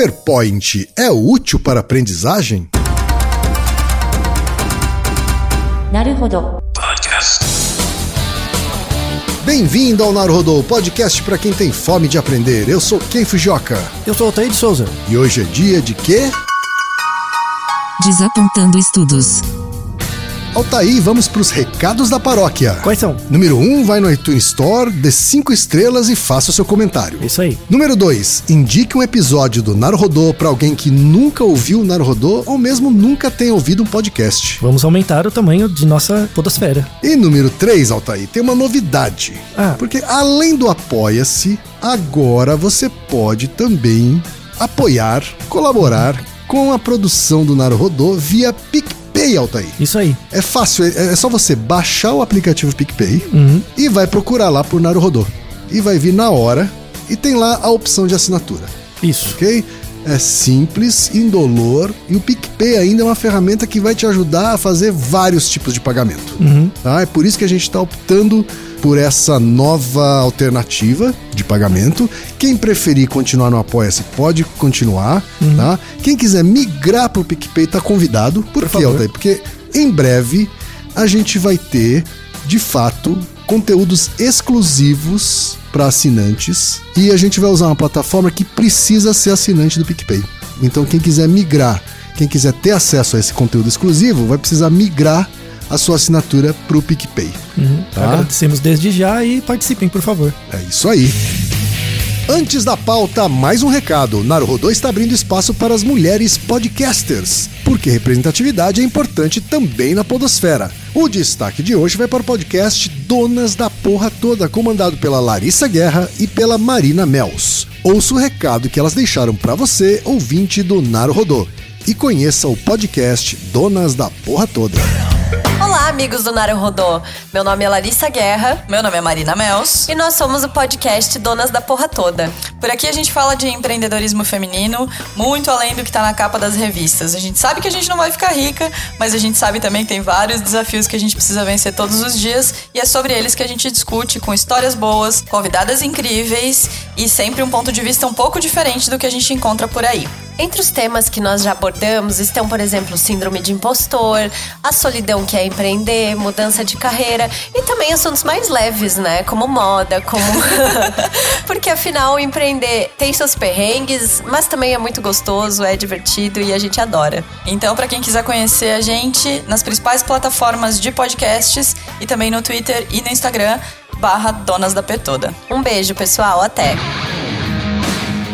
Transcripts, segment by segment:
PowerPoint é útil para aprendizagem? Bem-vindo ao Naruhodo podcast para quem tem fome de aprender. Eu sou Ken Fujioka. Eu sou Otávio de Souza. E hoje é dia de quê? Desapontando estudos. Altaí, vamos para os recados da paróquia. Quais são? Número 1, um, vai no iTunes Store, dê 5 estrelas e faça o seu comentário. Isso aí. Número 2, indique um episódio do Naruhodô para alguém que nunca ouviu o Naruhodô ou mesmo nunca tenha ouvido um podcast. Vamos aumentar o tamanho de nossa podosfera. E número 3, Altair, tem uma novidade. Ah. Porque além do Apoia-se, agora você pode também apoiar, colaborar com a produção do Naruhodô via PicPay, Altair. Isso aí. É fácil, é, é só você baixar o aplicativo PicPay Uhum. e vai procurar lá por Naruhodô. E vai vir na hora e tem lá a opção de assinatura, Isso. ok? É simples, indolor e o PicPay ainda é uma ferramenta que vai te ajudar a fazer vários tipos de pagamento. Uhum. Tá? É por isso que a gente está optando por essa nova alternativa de pagamento. Quem preferir continuar no Apoia-se pode continuar, tá? Quem quiser migrar para o PicPay tá convidado. Por, quê, favor. Altair? Porque em breve a gente vai ter, de fato, conteúdos exclusivos para assinantes e a gente vai usar uma plataforma que precisa ser assinante do PicPay. Então quem quiser migrar, quem quiser ter acesso a esse conteúdo exclusivo, vai precisar migrar a sua assinatura para o PicPay. Uhum. Tá. Agradecemos desde já e participem, por favor. É isso aí. Antes da pauta, mais um recado. Naruhodô está abrindo espaço para as mulheres podcasters, porque representatividade é importante também na podosfera. O destaque de hoje vai para o podcast Donas da Porra Toda, comandado pela Larissa Guerra e pela Marina Mels. Ouça o recado que elas deixaram para você, ouvinte do Naruhodô, e conheça o podcast Donas da Porra Toda. Amigos do Naruhodô. Meu nome é Larissa Guerra Meu nome é Marina Mels. e nós somos o podcast Donas da Porra Toda. Por aqui a gente fala de empreendedorismo feminino, muito além do que tá na capa das revistas. A gente sabe que a gente não vai ficar rica, mas a gente sabe também que tem vários desafios que a gente precisa vencer todos os dias e é sobre eles que a gente discute com histórias boas, convidadas incríveis e sempre um ponto de vista um pouco diferente do que a gente encontra por aí. Entre os temas que nós já abordamos estão, por exemplo, síndrome de impostor, a solidão que é empreender, mudança de carreira e também assuntos mais leves, né? Como moda, como. Porque afinal, empreender tem seus perrengues, mas também é muito gostoso, é divertido e a gente adora. Então, para quem quiser conhecer a gente nas principais plataformas de podcasts e também no Twitter e no Instagram, barra Donas da Petoda. Um beijo, pessoal. Até!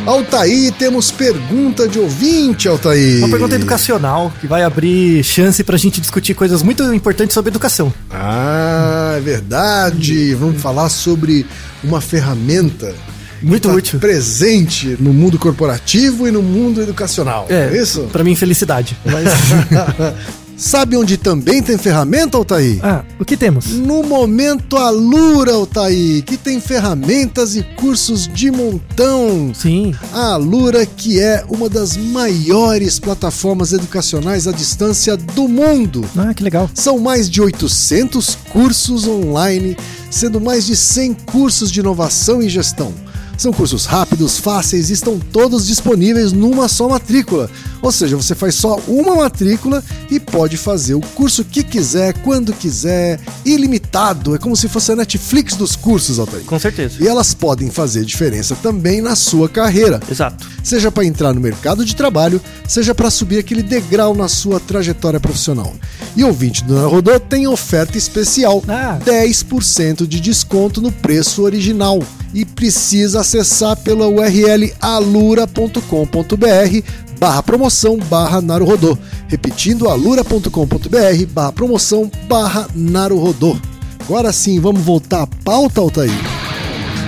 Altaí, temos pergunta de ouvinte, Altaí. Uma pergunta educacional que vai abrir chance pra gente discutir coisas muito importantes sobre educação. Ah, é verdade. Vamos falar sobre uma ferramenta Muito tá útil. presente no mundo corporativo e no mundo educacional. É, isso? Pra mim, felicidade. Mas. Sabe onde também tem ferramenta, Altaí? ah, o que temos? No Momento Alura, Altaí, que tem ferramentas e cursos de montão. Sim. A Alura, que é uma das maiores plataformas educacionais à distância do mundo. Ah, que legal. São mais de 800 cursos online, sendo mais de 100 cursos de inovação e gestão. São cursos rápidos, fáceis e estão todos disponíveis numa só matrícula. Ou seja, você faz só uma matrícula e pode fazer o curso que quiser, quando quiser, ilimitado. É como se fosse a Netflix dos cursos, Altair. Com certeza. E elas podem fazer diferença também na sua carreira Exato. seja para entrar no mercado de trabalho, seja para subir aquele degrau na sua trajetória profissional. E ouvinte do Narodô tem oferta especial: Ah. 10% de desconto no preço original. E precisa acessar pela URL alura.com.br barra promoção barra Naruhodô. Repetindo, alura.com.br barra promoção barra Naruhodô. Agora sim, vamos voltar à pauta, Altair?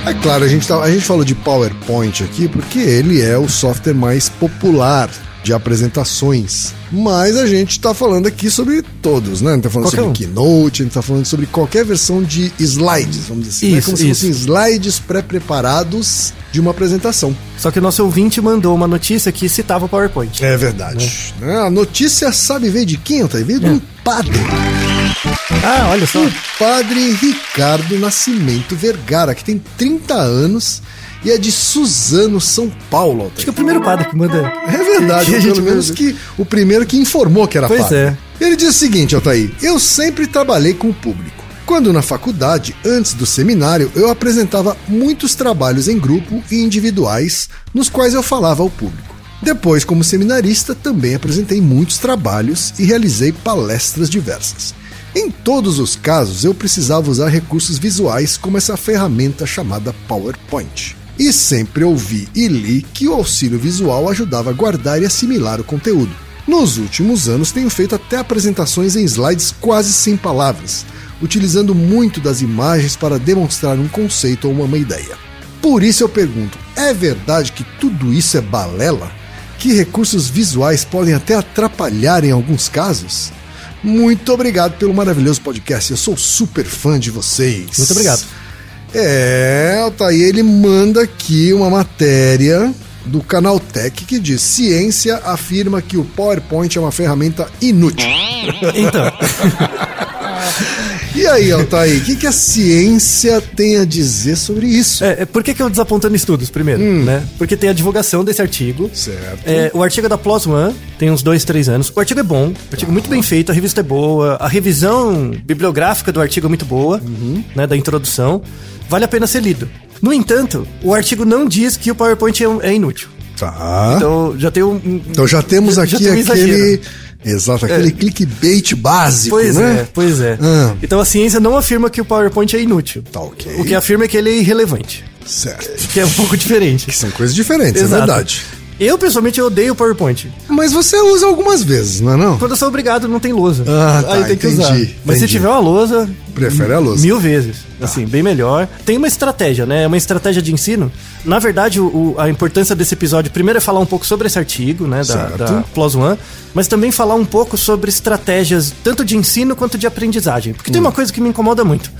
É claro, a gente, tá- a gente falou de PowerPoint aqui porque ele é o software mais popular de apresentações. Mas a gente está falando aqui sobre todos, né? A gente tá falando Qualquer sobre um. Keynote, a gente tá falando sobre qualquer versão de slides, vamos dizer assim. né? Isso, Como se isso. fossem slides pré-preparados de uma apresentação. Só que o nosso ouvinte mandou uma notícia que citava o PowerPoint. É verdade. Né? A notícia sabe veio de quem, Otávio? Veio de um padre. Ah, olha só. O padre Ricardo Nascimento Vergara, que tem 30 anos e é de Suzano, São Paulo. Altair. Acho que é o primeiro padre que manda. É verdade, Que pelo menos que o primeiro que informou que era Pois padre. é. Ele diz o seguinte, Altair, eu sempre trabalhei com o público. Quando na faculdade, antes do seminário, eu apresentava muitos trabalhos em grupo e individuais, nos quais eu falava ao público. Depois, como seminarista, também apresentei muitos trabalhos e realizei palestras diversas. Em todos os casos, eu precisava usar recursos visuais como essa ferramenta chamada PowerPoint. E sempre ouvi e li que o auxílio visual ajudava a guardar e assimilar o conteúdo. Nos últimos anos, tenho feito até apresentações em slides quase sem palavras, utilizando muito das imagens para demonstrar um conceito ou uma ideia. Por isso eu pergunto: é verdade que tudo isso é balela? Que recursos visuais podem até atrapalhar em alguns casos? Muito obrigado pelo maravilhoso podcast. Eu sou super fã de vocês. Muito obrigado. É, Altair, ele manda aqui uma matéria do Canaltech que diz: Ciência afirma que o PowerPoint é uma ferramenta inútil. Então, E aí, Altair, o que, que a ciência tem a dizer sobre isso? é, é, por que, que eu desapontando estudos primeiro? Né? Porque tem a divulgação desse artigo. Certo. É, o artigo é da PLOS ONE, tem uns dois, três anos. O artigo é bom, o artigo é muito bem feito, a revista é boa, a revisão bibliográfica do artigo é muito boa, né, da introdução. Vale a pena ser lido. No entanto, o artigo não diz que o PowerPoint é, é inútil. Tá. Então já tem um. Então já temos já- aqui já tem um aquele. Exato, aquele clickbait básico, Pois né? é, pois é. Ah. Então a ciência não afirma que o PowerPoint é inútil. Tá ok. O que afirma é que ele é irrelevante. Certo. Que é um pouco diferente. Que são coisas diferentes, é Exato. verdade. Eu, pessoalmente, eu odeio o PowerPoint. Mas você usa algumas vezes, não é não? Quando eu sou obrigado, não tem lousa. Ah, tá, Aí tem que entendi, usar. Mas se entendi. tiver uma lousa. Prefere a lousa. Mil vezes. Assim, bem melhor. Tem uma estratégia, né? Uma estratégia de ensino. Na verdade, o- a importância desse episódio, primeiro é falar um pouco sobre esse artigo, né? Da, da PLOS ONE, mas também falar um pouco sobre estratégias tanto de ensino quanto de aprendizagem. Porque Hum. tem uma coisa que me incomoda muito.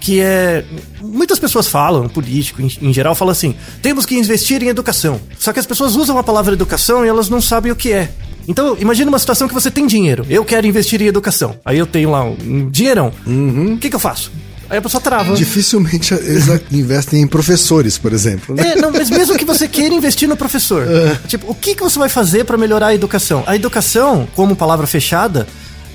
Que é. Muitas pessoas falam, político em, em geral, fala assim: temos que investir em educação. Só que as pessoas usam a palavra educação e elas não sabem o que é. Então, imagina uma situação que você tem dinheiro. Eu quero investir em educação. Aí eu tenho lá um, um dinheirão. Uhum. O que, que eu faço? Aí a pessoa trava. Dificilmente eles investem em professores, por exemplo. né? É, não, mas mesmo que você queira investir no professor, É. tipo, o que, que você vai fazer para melhorar a educação? A educação, como palavra fechada,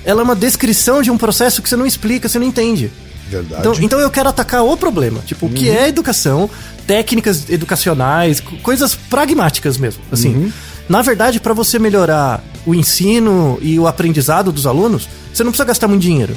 ela é uma descrição de um processo que você não explica, você não entende. Verdade. Então, então eu quero atacar o problema. Tipo, o que Uhum. é educação, técnicas educacionais, co- coisas pragmáticas mesmo. Assim, Uhum. Na verdade, para você melhorar o ensino e o aprendizado dos alunos, você não precisa gastar muito dinheiro.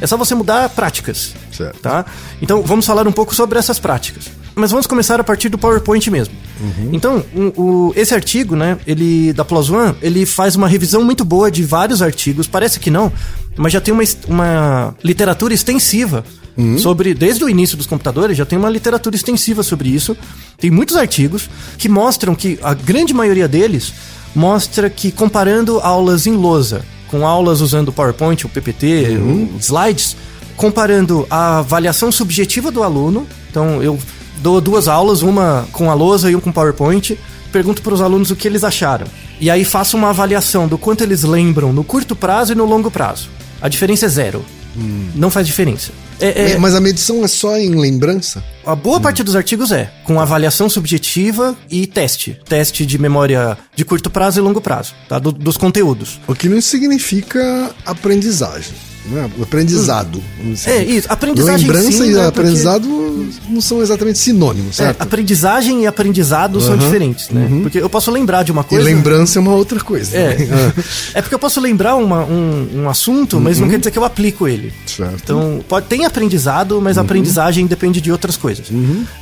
É só você mudar práticas. Uhum. Certo. Tá? Então, vamos falar um pouco sobre essas práticas. Mas vamos começar a partir do PowerPoint mesmo. Uhum. Então, o- o- esse artigo, né, ele da Plus One, ele faz uma revisão muito boa de vários artigos. Parece que não, mas já tem uma, uma literatura extensiva Uhum. sobre, desde o início dos computadores, já tem uma literatura extensiva sobre isso. Tem muitos artigos que mostram que a grande maioria deles mostra que comparando aulas em lousa com aulas usando o PowerPoint, o PPT, os slides, comparando a avaliação subjetiva do aluno, então eu dou duas aulas, uma com a lousa e uma com PowerPoint, pergunto para os alunos o que eles acharam. E aí faço uma avaliação do quanto eles lembram no curto prazo e no longo prazo. A diferença é zero. Não faz diferença. É- é- Mas a medição é só em lembrança? a boa parte dos artigos é com avaliação subjetiva e teste. Teste de memória de curto prazo e longo prazo, tá? Do- dos conteúdos. O que não significa aprendizagem. Né? Aprendizado. dizer. É, isso. Aprendizagem Lembrança sim, e né? Porque- aprendizado não são exatamente sinônimos, É, certo? aprendizagem e aprendizado são diferentes, né? Porque eu posso lembrar de uma E coisa. lembrança é uma outra coisa. É. né? é porque eu posso lembrar uma- um, um assunto, mas não quer dizer que eu aplico ele. Certo. Então, pode, tem aprendizado, mas a aprendizagem depende de outras coisas.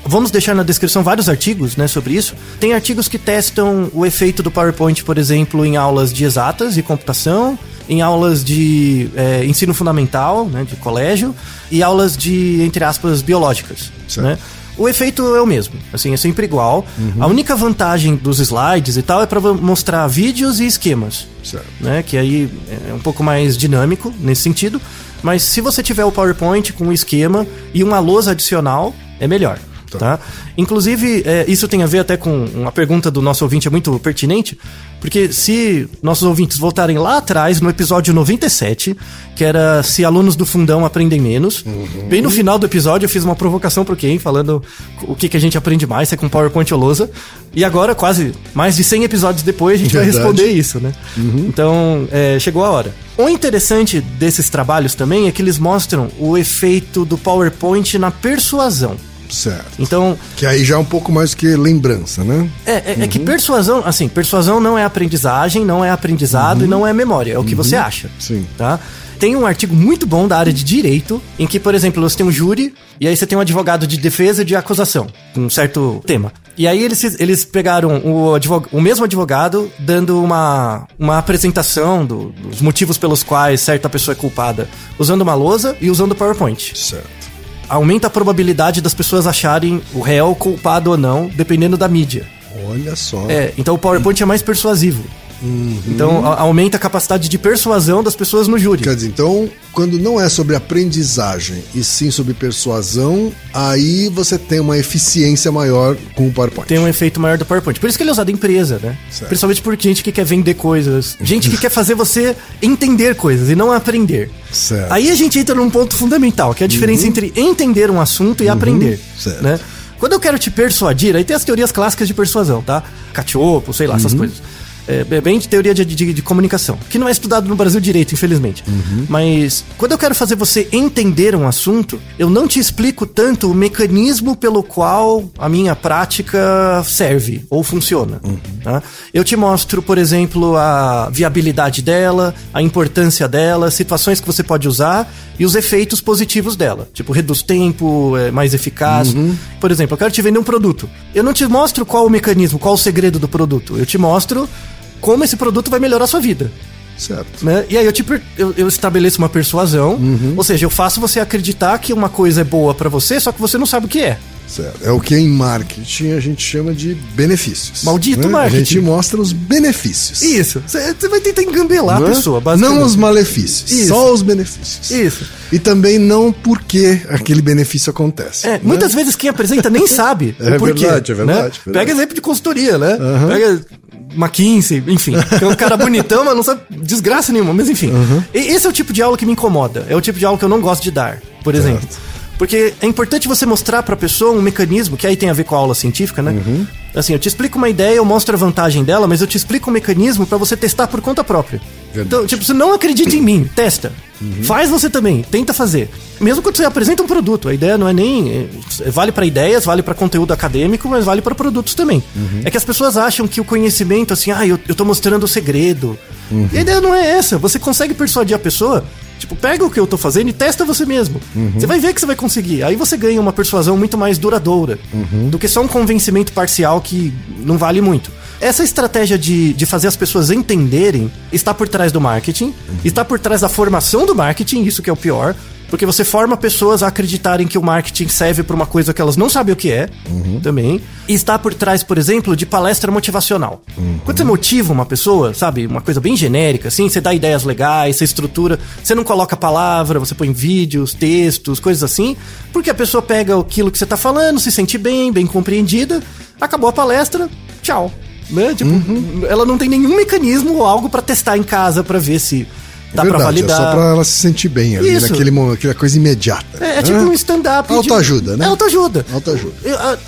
Vamos deixar na descrição vários artigos né, sobre isso. Tem artigos que testam o efeito do PowerPoint, por exemplo, em aulas de exatas e computação, em aulas de é, ensino fundamental, né, de colégio, e aulas de, entre aspas, biológicas. Certo. Né? O efeito é o mesmo, assim, é sempre igual. A única vantagem dos slides e tal é para mostrar vídeos e esquemas Certo. né? Que aí é um pouco mais dinâmico nesse sentido. Mas se você tiver o PowerPoint com um esquema e uma lousa adicional, é melhor. Tá. Inclusive, é, isso tem a ver até com uma pergunta do nosso ouvinte, é muito pertinente, porque se nossos ouvintes voltarem lá atrás, no episódio 97, que era se alunos do fundão aprendem menos, bem no final do episódio eu fiz uma provocação pro Ken, falando o que, que a gente aprende mais, se é com PowerPoint ou lousa. E agora, quase mais de 100 episódios depois, a gente vai Verdade. responder isso, né? Então, é, chegou a hora. O interessante desses trabalhos também é que eles mostram o efeito do PowerPoint na persuasão. Certo. Então, Que aí já é um pouco mais que lembrança, né? é, é- é que persuasão, assim, persuasão não é aprendizagem, não é aprendizado e não é memória, é o que você acha. Sim. Tá? Tem um artigo muito bom da área de direito, em que, por exemplo, você tem um júri, e aí você tem um advogado de defesa e de acusação, com um certo tema. E aí eles, eles pegaram o, advog- o mesmo advogado dando uma, uma apresentação do- dos motivos pelos quais certa pessoa é culpada, usando uma lousa e usando PowerPoint Certo. Aumenta a probabilidade das pessoas acharem o réu culpado ou não, dependendo da mídia. Olha só. É, então o PowerPoint é mais persuasivo. Então a- aumenta a capacidade de persuasão das pessoas no júri. Quer dizer, então, quando não é sobre aprendizagem e sim sobre persuasão, aí você tem uma eficiência maior com o PowerPoint. Tem um efeito maior do PowerPoint. Por isso que ele é usado em empresa, né? Certo. Principalmente por gente que quer vender coisas. Gente que quer fazer você entender coisas e não aprender. Certo. Aí a gente entra num ponto fundamental, que é a diferença entre entender um assunto e aprender. certo. Né? Quando eu quero te persuadir, aí tem as teorias clássicas de persuasão, tá? Cachopo, sei lá, essas coisas. É é bem de teoria de, de- de comunicação, que não é estudado no Brasil direito, infelizmente. Mas quando eu quero fazer você entender um assunto, eu não te explico tanto o mecanismo pelo qual a minha prática serve ou funciona. tá? Eu te mostro, por exemplo, a viabilidade dela, a importância dela, situações que você pode usar e os efeitos positivos dela. Tipo, reduz tempo, é mais eficaz. Por exemplo, eu quero te vender um produto. Eu não te mostro qual o mecanismo, qual o segredo do produto. Eu te mostro como esse produto vai melhorar a sua vida. Certo. Né? E aí eu, te eu, eu estabeleço uma persuasão, ou seja, eu faço você acreditar que uma coisa é boa pra você, só que você não sabe o que é. Certo. É o que em marketing a gente chama de benefícios. Maldito né? marketing. A gente mostra os benefícios. Isso. Você vai tentar engambelar Não a é? pessoa, basicamente. Não os malefícios, Isso. só os benefícios. Isso. E também não por que aquele benefício acontece. É, né? muitas vezes quem apresenta nem sabe É o porquê. verdade, é verdade, né? verdade. Pega exemplo de consultoria, né? Pega McKinsey, enfim. Que é um cara bonitão, mas não sabe desgraça nenhuma. Mas enfim. E- Esse é o tipo de aula que me incomoda. É o tipo de aula que eu não gosto de dar, por exemplo. Porque é importante você mostrar pra pessoa um mecanismo, que aí tem a ver com a aula científica, né? Uhum. Assim, eu te explico uma ideia, eu mostro a vantagem dela, mas eu te explico um mecanismo pra você testar por conta própria. Verdade. Uhum. Então, tipo, você não acredita em mim, testa. Faz você também, tenta fazer. Mesmo quando você apresenta um produto, a ideia não é nem. é, vale pra ideias, vale pra conteúdo acadêmico, mas vale pra produtos também. Uhum. É que as pessoas acham que o conhecimento, assim, ah, eu, eu tô mostrando o segredo. Uhum. E a ideia não é essa. Você consegue persuadir a pessoa. Tipo, pega o que eu tô fazendo e testa você mesmo. Uhum. Você vai ver que você vai conseguir. Aí você ganha uma persuasão muito mais duradoura Uhum. do que só um convencimento parcial que não vale muito. Essa estratégia de, de fazer as pessoas entenderem está por trás do marketing, está por trás da formação do marketing, isso que é o pior. Porque você forma pessoas a acreditarem que o marketing serve para uma coisa que elas não sabem o que é, também. E está por trás, por exemplo, de palestra motivacional. Quando você motiva uma pessoa, sabe, uma coisa bem genérica, assim, você dá ideias legais, você estrutura, você não coloca palavra, você põe vídeos, textos, coisas assim, porque a pessoa pega aquilo que você tá falando, se sente bem, bem compreendida, acabou a palestra, tchau. Né? Tipo, ela não tem nenhum mecanismo ou algo para testar em casa para ver se dá para Verdade, validar. É só pra ela se sentir bem ali, Isso. naquele momento, aquela coisa imediata. É, é né? tipo um stand-up. de- Autoajuda, né? É autoajuda. Autoajuda.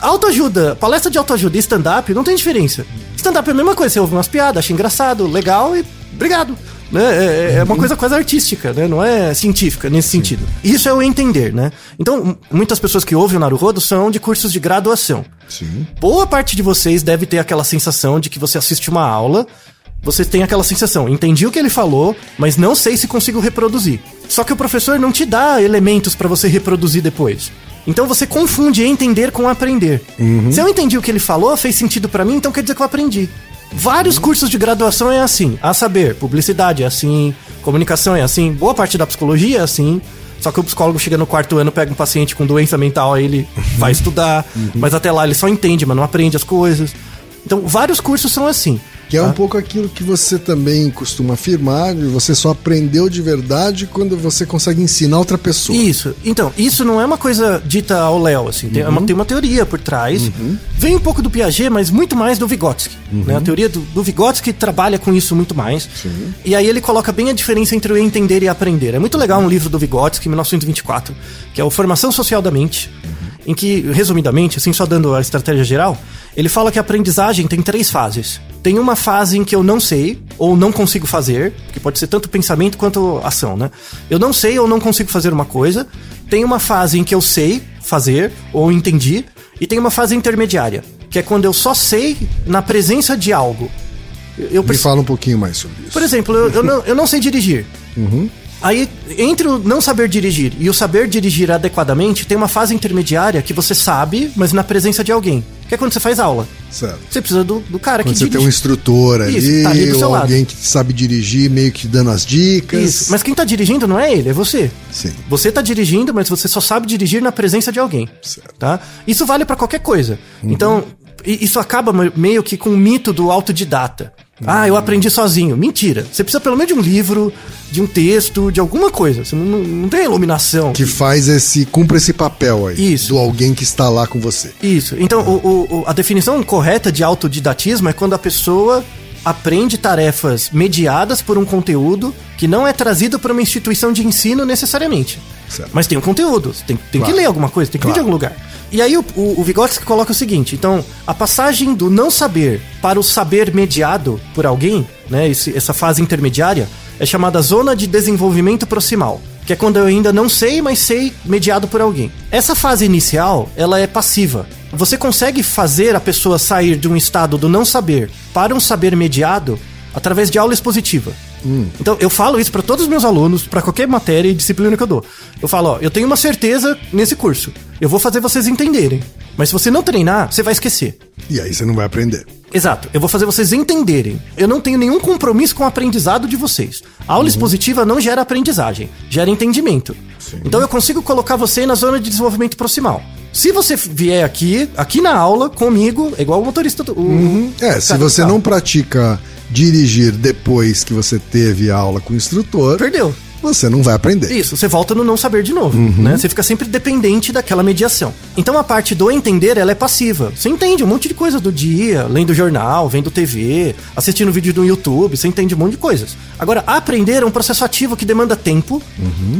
Autoajuda, palestra de autoajuda e stand-up não tem diferença. Stand-up é a mesma coisa, você ouve umas piadas, acha engraçado, legal e obrigado. Né? É, é Uhum. uma coisa quase artística, né? não é científica nesse sentido. Isso é o entender, né? Então, muitas pessoas que ouvem o Naruhodo são de cursos de graduação. Sim. Boa parte de vocês deve ter aquela sensação de que você assiste uma aula, você tem aquela sensação, entendi o que ele falou, mas não sei se consigo reproduzir. Só que o professor não te dá elementos pra você reproduzir depois. Então você confunde entender com aprender. Se eu entendi o que ele falou, fez sentido pra mim, então quer dizer que eu aprendi. Vários cursos de graduação é assim. A saber, publicidade é assim, comunicação é assim, boa parte da psicologia é assim. Só que o psicólogo chega no quarto ano, pega um paciente com doença mental, aí ele vai estudar, mas até lá ele só entende, mas não aprende as coisas. Então, vários cursos são assim. Que é um Tá. pouco aquilo que você também costuma afirmar, você só aprendeu de verdade quando você consegue ensinar outra pessoa. Isso. Então, isso não é uma coisa dita ao Léo, assim. Tem, é uma, tem uma teoria por trás. Vem um pouco do Piaget, mas muito mais do Vygotsky. Né? A teoria do, do Vygotsky trabalha com isso muito mais. E aí ele coloca bem a diferença entre o entender e aprender. É muito legal um livro do Vygotsky, 1924, que é o Formação Social da Mente, em que, resumidamente, assim, só dando a estratégia geral, ele fala que a aprendizagem tem três fases. Tem uma fase em que eu não sei ou não consigo fazer, que pode ser tanto pensamento quanto ação, né? Eu não sei ou não consigo fazer uma coisa. Tem uma fase em que eu sei fazer ou entendi, e tem uma fase intermediária, que é quando eu só sei na presença de algo. Eu, Me fala um pouquinho mais sobre isso. por exemplo, eu, eu não, eu não sei dirigir. Aí, entre o não saber dirigir e o saber dirigir adequadamente, tem uma fase intermediária que você sabe, mas na presença de alguém. Que é quando você faz aula. Certo. Você precisa do, do cara Quando que você dirige. tem um instrutor ali, Isso, tá ali ou lado. alguém que sabe dirigir, meio que dando as dicas. Isso. Mas quem tá dirigindo não é ele, é você. Sim. Você tá dirigindo, mas você só sabe dirigir na presença de alguém. Certo. Tá? Isso vale pra qualquer coisa. Então, i- isso acaba me- meio que com o mito do autodidata. Ah, eu aprendi sozinho. Mentira. Você precisa pelo menos de um livro, de um texto, de alguma coisa. Você não, não- tem iluminação. Que faz esse. cumpre esse papel aí. Isso. Do alguém que está lá com você. Isso. Então, o- o- o- a definição correta de autodidatismo é quando a pessoa aprende tarefas mediadas por um conteúdo que não é trazido por uma instituição de ensino necessariamente. Certo. Mas tem um conteúdo, tem, tem Claro. que ler alguma coisa, tem que vir de Claro. algum lugar. E aí o, o, o Vygotsky coloca o seguinte, então, a passagem do não saber para o saber mediado por alguém, né, esse- essa fase intermediária, é chamada zona de desenvolvimento proximal, que é quando eu ainda não sei, mas sei mediado por alguém. Essa fase inicial, ela é passiva. Você consegue fazer a pessoa sair de um estado do não saber para um saber mediado através de aula expositiva. Então, eu falo isso para todos os meus alunos, para qualquer matéria e disciplina que eu dou. Eu falo, ó, eu tenho uma certeza nesse curso. Eu vou fazer vocês entenderem. Mas se você não treinar, você vai esquecer. E aí você não vai aprender. Exato. Eu vou fazer vocês entenderem. Eu não tenho nenhum compromisso com o aprendizado de vocês. A aula expositiva não gera aprendizagem, gera entendimento. Então eu consigo colocar você na zona de desenvolvimento proximal. Se você vier aqui, aqui na aula, comigo, é igual o motorista do. o- É, se você não pratica dirigir depois que você teve aula com o instrutor, Perdeu. você não vai aprender. Isso, você volta no não saber de novo, né? Você fica sempre dependente daquela mediação. Então a parte do entender, ela é passiva. Você entende um monte de coisa do dia, lendo jornal, vendo TV, assistindo vídeo no YouTube, você entende um monte de coisas. Agora, aprender é um processo ativo que demanda tempo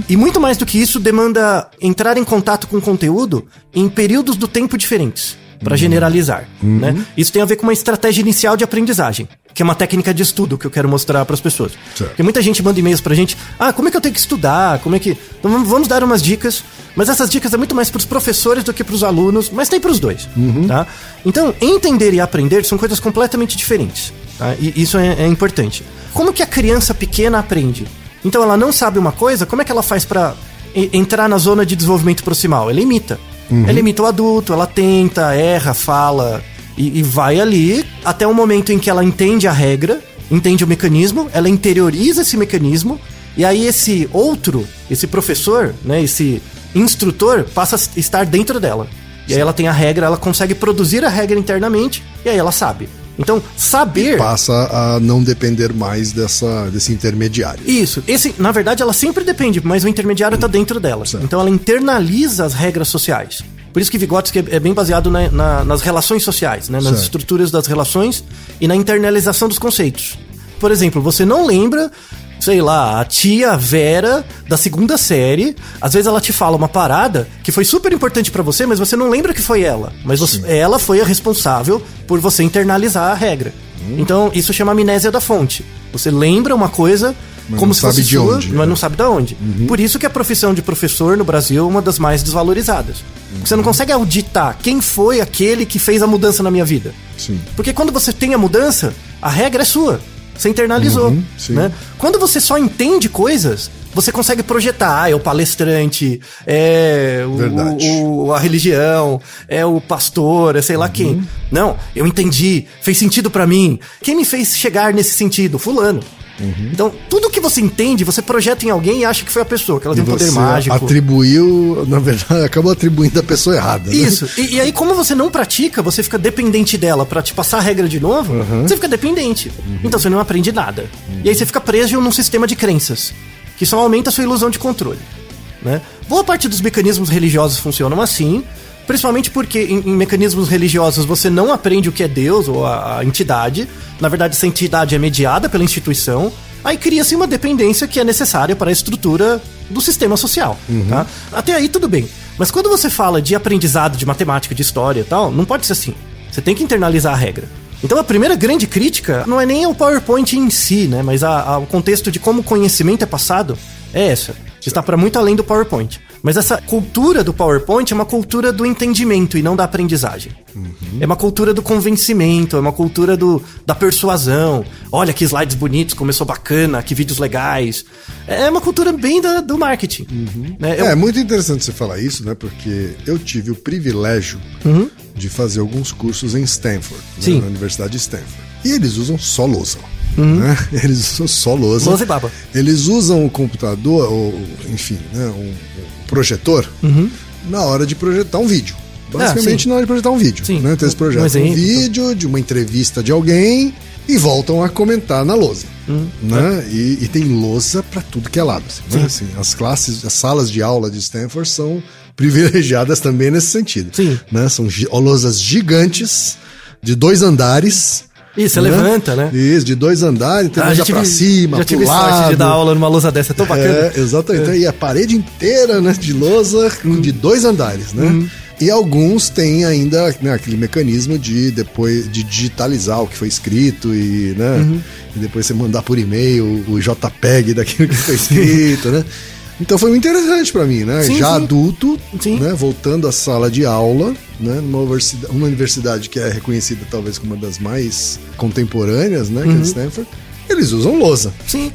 e muito mais do que isso, demanda entrar em contato com o conteúdo em períodos do tempo diferentes. Pra generalizar, né? Isso tem a ver com uma estratégia inicial de aprendizagem, que é uma técnica de estudo que eu quero mostrar pras pessoas. Certo. Porque muita gente manda e-mails pra gente, ah, como é que eu tenho que estudar? Como é que. Então vamos- dar umas dicas, mas essas dicas é muito mais pros professores do que pros alunos, mas tem pros dois, tá? Então, entender e aprender são coisas completamente diferentes, tá? E isso é, é importante. Como que a criança pequena aprende? Então ela não sabe uma coisa, como é que ela faz pra e- entrar na zona de desenvolvimento proximal? Ela imita. Ela imita o adulto, ela tenta, erra, fala e, e vai ali até o momento em que ela entende a regra, entende o mecanismo, ela interioriza esse mecanismo e aí esse outro, esse professor, né, esse instrutor passa a estar dentro dela. E aí ela tem a regra, ela consegue produzir a regra internamente e aí ela sabe. Então, saber Passa a não depender mais dessa, desse intermediário. isso. Esse, na verdade, ela sempre depende, mas o intermediário tá dentro dela. Certo. Então ela internaliza as regras sociais. Por isso que Vygotsky é é bem baseado na- na- nas relações sociais, né? nas Certo. estruturas das relações e na internalização dos conceitos. Por exemplo, você não lembra, sei lá, a tia Vera da segunda série, às vezes ela te fala uma parada que foi super importante pra você, mas você não lembra que foi ela. Mas você- ela foi a responsável por você internalizar a regra. Hum. Então, isso chama amnésia da fonte. Você lembra uma coisa Mas como não se sabe fosse de sua, onde, mas não sabe de onde. Por isso que a profissão de professor no Brasil é uma das mais desvalorizadas. Porque Você não consegue auditar quem foi aquele que fez a mudança na minha vida. Sim. Porque quando você tem a mudança, a regra é sua. Você internalizou. Uhum, né? Quando você só entende coisas, você consegue projetar. Ah, é o palestrante, é o- o- a religião, é o pastor, é sei lá quem. Uhum. Não, eu entendi, fez sentido pra mim. Quem me fez chegar nesse sentido? Fulano. Então, tudo que você entende, você projeta em alguém e acha que foi a pessoa, que ela E tem um poder mágico. atribuiu, na verdade, acabou atribuindo a pessoa errada. né? Isso. E, e aí, como você não pratica, você fica dependente dela pra te passar a regra de novo, você fica dependente. Então você não aprende nada. E aí você fica preso num sistema de crenças, que só aumenta a sua ilusão de controle. Né? Boa parte dos mecanismos religiosos funcionam assim, principalmente porque em, em mecanismos religiosos você não aprende o que é Deus ou a, a entidade. Na verdade, essa entidade é mediada pela instituição. Aí cria-se uma dependência que é necessária para a estrutura do sistema social. Tá? Até aí tudo bem. Mas quando você fala de aprendizado de matemática, de história e tal, não pode ser assim. Você tem que internalizar a regra. Então a primeira grande crítica não é nem o PowerPoint em si, né? Mas a- a- o contexto de como o conhecimento é passado é essa. Está para muito além do PowerPoint. Mas essa cultura do PowerPoint é uma cultura do entendimento e não da aprendizagem. É uma cultura do convencimento, é uma cultura do, da persuasão. Olha que slides bonitos, começou bacana, que vídeos legais. É uma cultura bem da- do marketing. né? Eu- É muito interessante você falar isso, né? Porque eu tive o privilégio de fazer alguns cursos em Stanford, né, na Universidade de Stanford. E eles usam só lousa. Né? Eles só lousa. Lousa e baba. Eles usam o computador, ou, enfim, né, um, um projetor, na hora de projetar um vídeo. Basicamente, Uhum. sim. na hora de projetar um vídeo. Sim. Né? Então, eles projetam um, vídeo de uma entrevista de alguém e voltam a comentar na lousa. Hum. Né? E, e tem lousa para tudo que é lado. Assim, né? Assim, as classes, as salas de aula de Stanford são privilegiadas também nesse sentido. Sim. Né? São gi- lousas gigantes de dois andares. Isso, você levanta, né? Isso, de dois andares, tem Ah, já pra cima, Já pro tive sorte de dar aula numa lousa dessa, é tão bacana. É, exatamente. E a parede inteira, né, de lousa Uhum. de dois andares, né? E alguns têm ainda né, aquele mecanismo de depois de digitalizar o que foi escrito e, né, Uhum. e depois você mandar por e-mail o JPEG daquilo que foi escrito, né? Então foi muito interessante pra mim, né? Sim, Já sim. adulto, Sim. né, voltando à sala de aula, né, numa universidade, uma universidade que é reconhecida talvez como uma das mais contemporâneas, né, que Uhum. é Stanford, eles usam lousa. Sim.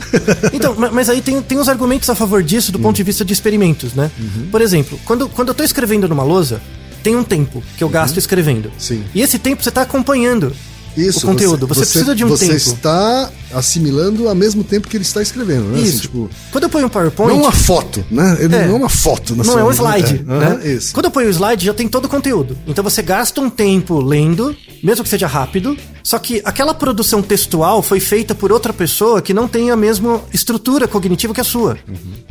Então, ma- mas aí tem, tem uns argumentos a favor disso do ponto de vista de experimentos, né? Por exemplo, quando, quando eu tô escrevendo numa lousa, tem um tempo que eu gasto escrevendo. Sim. E esse tempo você tá acompanhando Isso, o conteúdo. Você, precisa de um você tempo. está assimilando ao mesmo tempo que ele está escrevendo, né? Isso. Assim, tipo, Quando eu ponho um PowerPoint. não uma foto, né? Ele É. não é uma foto. na Não sua- é um slide, É, né? aham, Isso. Quando eu ponho o slide, já tem todo o conteúdo. Então você gasta um tempo lendo, mesmo que seja rápido, só que aquela produção textual foi feita por outra pessoa que não tem a mesma estrutura cognitiva que a sua,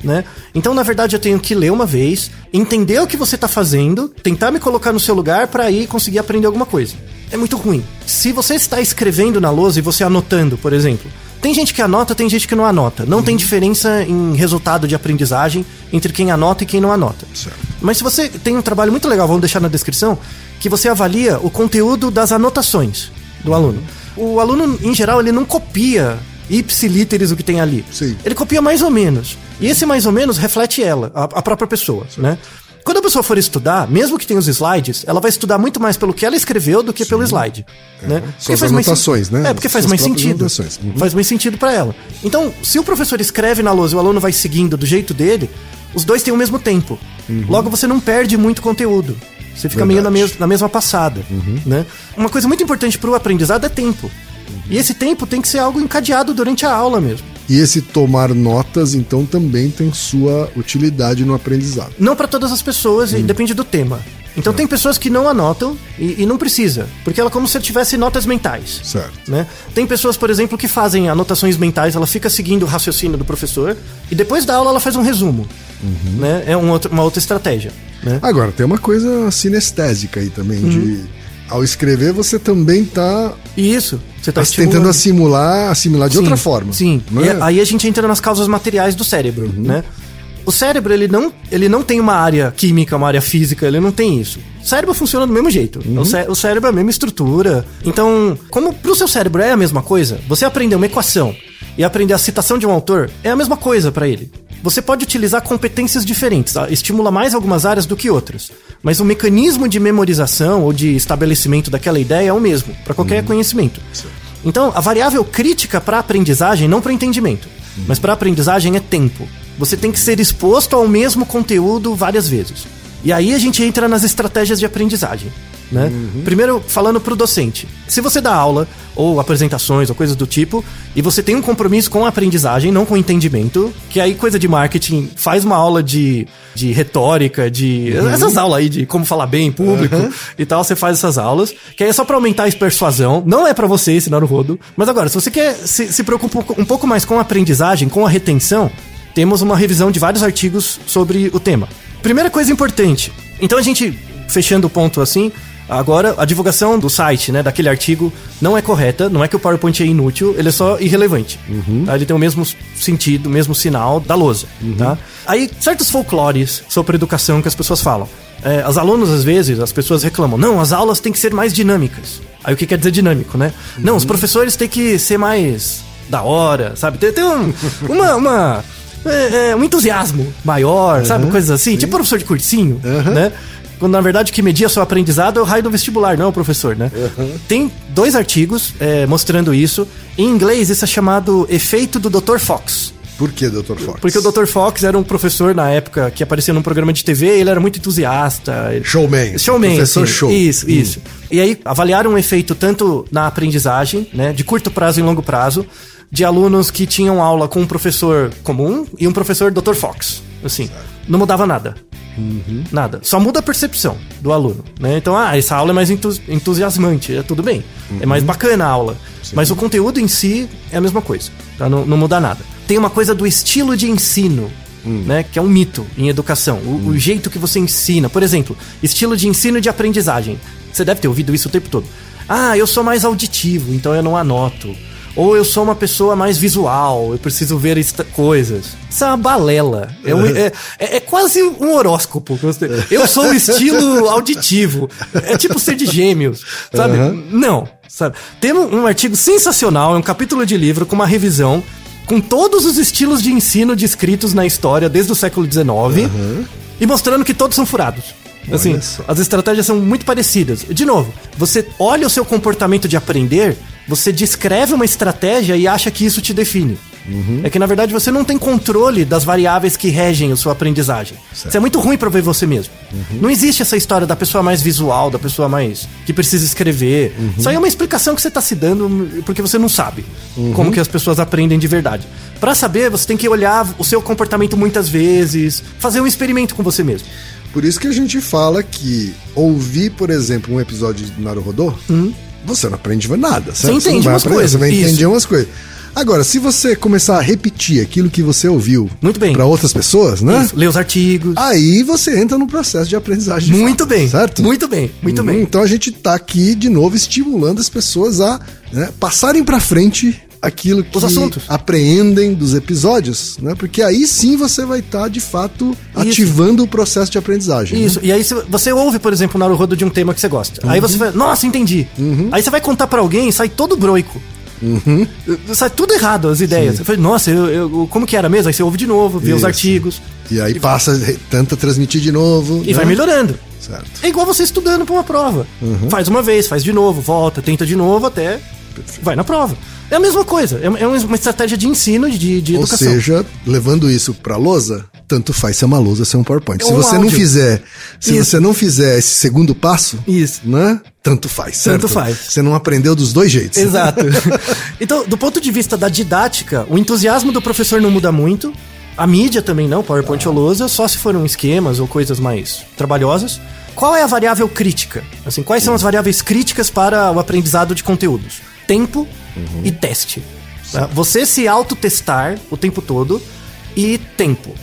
né? Então, na verdade, eu tenho que ler uma vez, entender o que você tá fazendo, tentar me colocar no seu lugar para aí conseguir aprender alguma coisa. É muito ruim. Se você está escrevendo na lousa e você anotando, por exemplo, tem gente que anota, tem gente que não anota. Não tem diferença em resultado de aprendizagem entre quem anota e quem não anota. Certo. Mas se você tem um trabalho muito legal, vamos deixar na descrição, que você avalia o conteúdo das anotações do aluno. O aluno, em geral, ele não copia ipsilíteres o que tem ali. Sim. Ele copia mais ou menos. E esse mais ou menos reflete ela, a, a própria pessoa, né? Quando a pessoa for estudar, mesmo que tenha os slides, ela vai estudar muito mais pelo que ela escreveu do que pelo slide. Né? Porque É. Suas faz mais anotações, né? É, porque faz Suas mais sentido. anotações. Uhum. Faz mais sentido pra ela. Então, se o professor escreve na lousa e o aluno vai seguindo do jeito dele, os dois têm o mesmo tempo. Logo, você não perde muito conteúdo. Você fica meio na, Uhum. Verdade. Uhum. mes na mesma passada. Né? Uma coisa muito importante pro aprendizado é tempo. E esse tempo tem que ser algo encadeado durante a aula mesmo. E esse tomar notas, então, também tem sua utilidade no aprendizado. Não pra todas as pessoas, Hum. e depende do tema. Então tem pessoas que não anotam e, e não precisa, porque ela é como se tivesse notas mentais. Certo. Né? Tem pessoas, por exemplo, que fazem anotações mentais, ela fica seguindo o raciocínio do professor e depois da aula ela faz um resumo. Uhum. Né? É um outro- uma outra estratégia. Né? Agora, tem uma coisa sinestésica aí também, Uhum. de. Ao escrever, você também está isso, você está tentando assimilar, assimilar de outra forma. Sim. Né? E aí a gente entra nas causas materiais do cérebro, Uhum. né? O cérebro, ele não, ele não tem uma área química, uma área física, ele não tem isso. O cérebro funciona do mesmo jeito. Uhum. O, cé- o cérebro é a mesma estrutura. Então, como pro seu cérebro é a mesma coisa, você aprender uma equação e aprender a citação de um autor é a mesma coisa para ele. Você pode utilizar competências diferentes, tá? estimula mais algumas áreas do que outras. Mas o mecanismo de memorização ou de estabelecimento daquela ideia é o mesmo, para qualquer conhecimento. Então, a variável crítica para aprendizagem, não para entendimento, mas para aprendizagem é tempo. Você tem que ser exposto ao mesmo conteúdo várias vezes. E aí a gente entra nas estratégias de aprendizagem. Né? Primeiro, falando pro docente. Se você dá aula, ou apresentações, ou coisas do tipo, e você tem um compromisso com a aprendizagem, não com o entendimento, que aí coisa de marketing faz uma aula de, de retórica, de. Essas aulas aí de como falar bem em público e tal, você faz essas aulas, que aí é só pra aumentar a persuasão. Não é pra você ensinar o rodo. Mas agora, se você quer se, se preocupar um pouco mais com a aprendizagem, com a retenção, temos uma revisão de vários artigos sobre o tema. Primeira coisa importante. Então a gente, fechando o ponto assim, agora a divulgação do site, né, daquele artigo, não é correta, não é que o PowerPoint é inútil, ele é só irrelevante. tá? Ele tem o mesmo sentido, o mesmo sinal da lousa. Tá? Aí, certos folclores sobre educação que as pessoas falam. É, as alunos, às vezes, as pessoas reclamam, não, as aulas têm que ser mais dinâmicas. Aí o que quer dizer dinâmico, né? Não, os professores têm que ser mais da hora, sabe? Tem, tem um, uma, uma é, é, um entusiasmo maior, sabe? Coisas assim, tipo professor de cursinho, né? Quando na verdade o que media seu aprendizado é o raio do vestibular, não é o professor, né? Tem dois artigos é, mostrando isso. Em inglês, isso é chamado efeito do Dr. Fox. Por que, Dr. Fox? Porque o Dr. Fox era um professor na época que aparecia num programa de TV ele era muito entusiasta. Showman. Showman. Professor assim. show. Isso, Hum. isso. E aí avaliaram um efeito tanto na aprendizagem, né, de curto prazo e longo prazo, de alunos que tinham aula com um professor comum e um professor Dr. Fox. Assim, não mudava nada. Uhum. Nada. Só muda a percepção do aluno, né? Então, ah, essa aula é mais entus- entusiasmante, é tudo bem. É mais Uhum. bacana a aula. Mas o conteúdo em si é a mesma coisa, tá? Não, não muda nada. Tem uma coisa do estilo de ensino, Hum. né? Que é um mito em educação. O, o jeito que você ensina. Por exemplo, estilo de ensino de aprendizagem. Você deve ter ouvido isso o tempo todo. Ah, eu sou mais auditivo, então eu não anoto. Ou eu sou uma pessoa mais visual, eu preciso ver coisas. Isso é uma balela. É, um- é- é- é quase um horóscopo. Eu sou o estilo auditivo. É tipo ser de gêmeos, sabe? Não, sabe? Tem um, um artigo sensacional, é um capítulo de livro com uma revisão com todos os estilos de ensino descritos na história desde o século XIX e mostrando que todos são furados. Assim, as estratégias são muito parecidas. De novo, você olha o seu comportamento de aprender, você descreve uma estratégia e acha que isso te define. É que na verdade você não tem controle das variáveis que regem a sua aprendizagem. Isso é muito ruim pra ver você mesmo. Não existe essa história da pessoa mais visual, da pessoa mais que precisa escrever. Isso aí é uma explicação que você tá se dando porque você não sabe como que as pessoas aprendem de verdade. Pra saber, você tem que olhar o seu comportamento muitas vezes, fazer um experimento com você mesmo. Por isso que a gente fala que ouvir, por exemplo, um episódio de Naruhodô, você não aprende nada. certo? Você entende umas aprender, coisas, Você vai isso. entender umas coisas. Agora, se você começar a repetir aquilo que você ouviu Muito bem. para outras pessoas, né? Isso, ler os artigos. Aí você entra no processo de aprendizagem. de muito fato, bem. Certo? Muito bem, muito Uhum, bem. Então a gente tá aqui de novo estimulando as pessoas a né, passarem pra frente aquilo que Os assuntos. apreendem dos episódios, né? Porque aí sim você vai estar de fato ativando o processo de aprendizagem. né? Isso, e aí você- ouve, por exemplo, o Naruhodo de um tema que você gosta. Aí você vai, nossa, entendi. Aí você vai contar pra alguém e sai todo broico. Sai tudo errado as ideias. Você fala, nossa, eu, eu- como que era mesmo? Aí você ouve de novo, vê os Isso. artigos. E aí passa, tenta transmitir de novo. E né? vai melhorando. Certo. É igual você estudando pra uma prova. Faz uma vez, faz de novo, volta, tenta de novo até vai na prova. É a mesma coisa. É é uma estratégia de ensino, de, de Ou educação. seja, levando isso pra lousa, tanto faz ser uma lousa ser um PowerPoint. É se um você não áudio. fizer, se Isso. você não fizer esse segundo passo, Isso. né? Tanto faz, certo? Tanto faz. Você não aprendeu dos dois jeitos. Exato. então, do ponto de vista da didática, o entusiasmo do professor não muda muito. A mídia também não, PowerPoint ou lousa, só se foram esquemas ou coisas mais trabalhosas. Qual é a variável crítica? Assim, quais são as variáveis críticas para o aprendizado de conteúdos? Tempo e teste. Tá? Você se autotestar o tempo todo e tempo.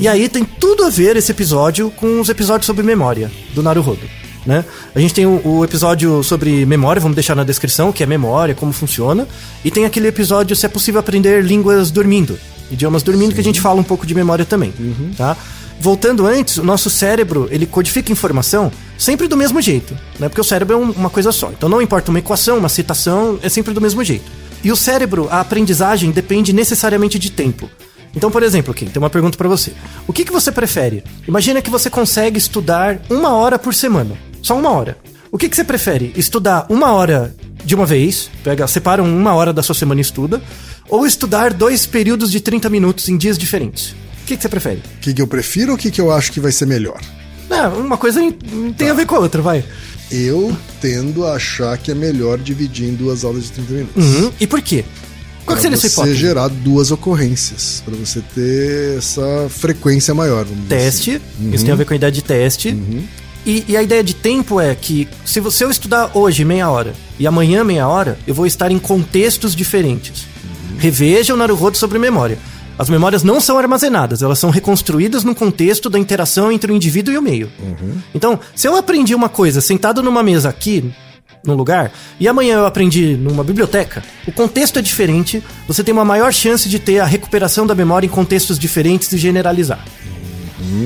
E aí tem tudo a ver esse episódio com os episódios sobre memória do Naruhodo. Né? A gente tem o, o episódio sobre memória, vamos deixar na descrição, que é memória, como funciona. E tem aquele episódio se é possível aprender línguas dormindo. Idiomas dormindo, que a gente fala um pouco de memória também. Tá? Voltando antes, o nosso cérebro, ele codifica informação sempre do mesmo jeito, né? Porque o cérebro é um- uma coisa só. Então não importa uma equação, uma citação, é sempre do mesmo jeito. E o cérebro, a aprendizagem depende necessariamente de tempo. Então, por exemplo, aqui, tem uma pergunta pra você. O que, que você prefere? Imagina que você consegue estudar uma hora por semana. Só uma hora. O que, que você prefere? Estudar uma hora de uma vez, pega, separa uma hora da sua semana e estuda, ou estudar dois períodos de 30 minutos em dias diferentes? O que, que você prefere? O que, que eu prefiro ou o que, que eu acho que vai ser melhor? Não, uma coisa em- tem a ver com a outra, vai. Eu tendo a achar que é melhor dividir em duas aulas de 30 minutos. Uhum. E por quê? Qual que seria essa você hipótese? gerar duas ocorrências, para você ter essa frequência maior. Teste, assim. isso tem a ver com a ideia de teste. E, e a ideia de tempo é que se você eu estudar hoje meia hora e amanhã meia hora, eu vou estar em contextos diferentes. Reveja o Naruhodo sobre memória. As memórias não são armazenadas, elas são reconstruídas no contexto da interação entre o indivíduo e o meio. Então, se eu aprendi uma coisa sentado numa mesa aqui, num lugar, e amanhã eu aprendi numa biblioteca, o contexto é diferente, você tem uma maior chance de ter a recuperação da memória em contextos diferentes e generalizar.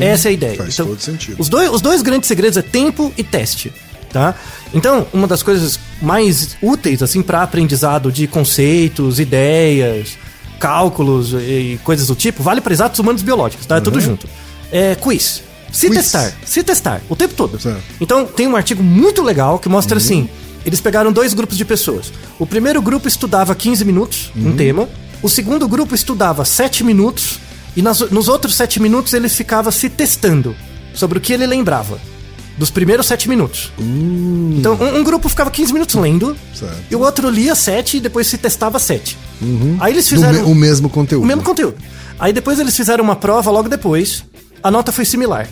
Essa é a ideia. faz todo sentido. Os dois, os dois grandes segredos é tempo e teste. Tá? Então, uma das coisas mais úteis assim para aprendizado de conceitos, ideias, cálculos e coisas do tipo, vale para exatos humanos biológicos, tá? É tudo junto. É quiz. Se Quiz. testar, se testar, o tempo todo. Certo. Então, tem um artigo muito legal que mostra assim: eles pegaram dois grupos de pessoas. O primeiro grupo estudava 15 minutos, um tema. O segundo grupo estudava 7 minutos. E nas- nos outros 7 minutos ele ficava se testando sobre o que ele lembrava. Dos primeiros 7 minutos. Então, um, um grupo ficava 15 minutos lendo. Certo. E o outro lia 7 e depois se testava 7. Aí eles fizeram. me- o mesmo conteúdo. O mesmo conteúdo. Aí depois eles fizeram uma prova logo depois. A nota foi similar.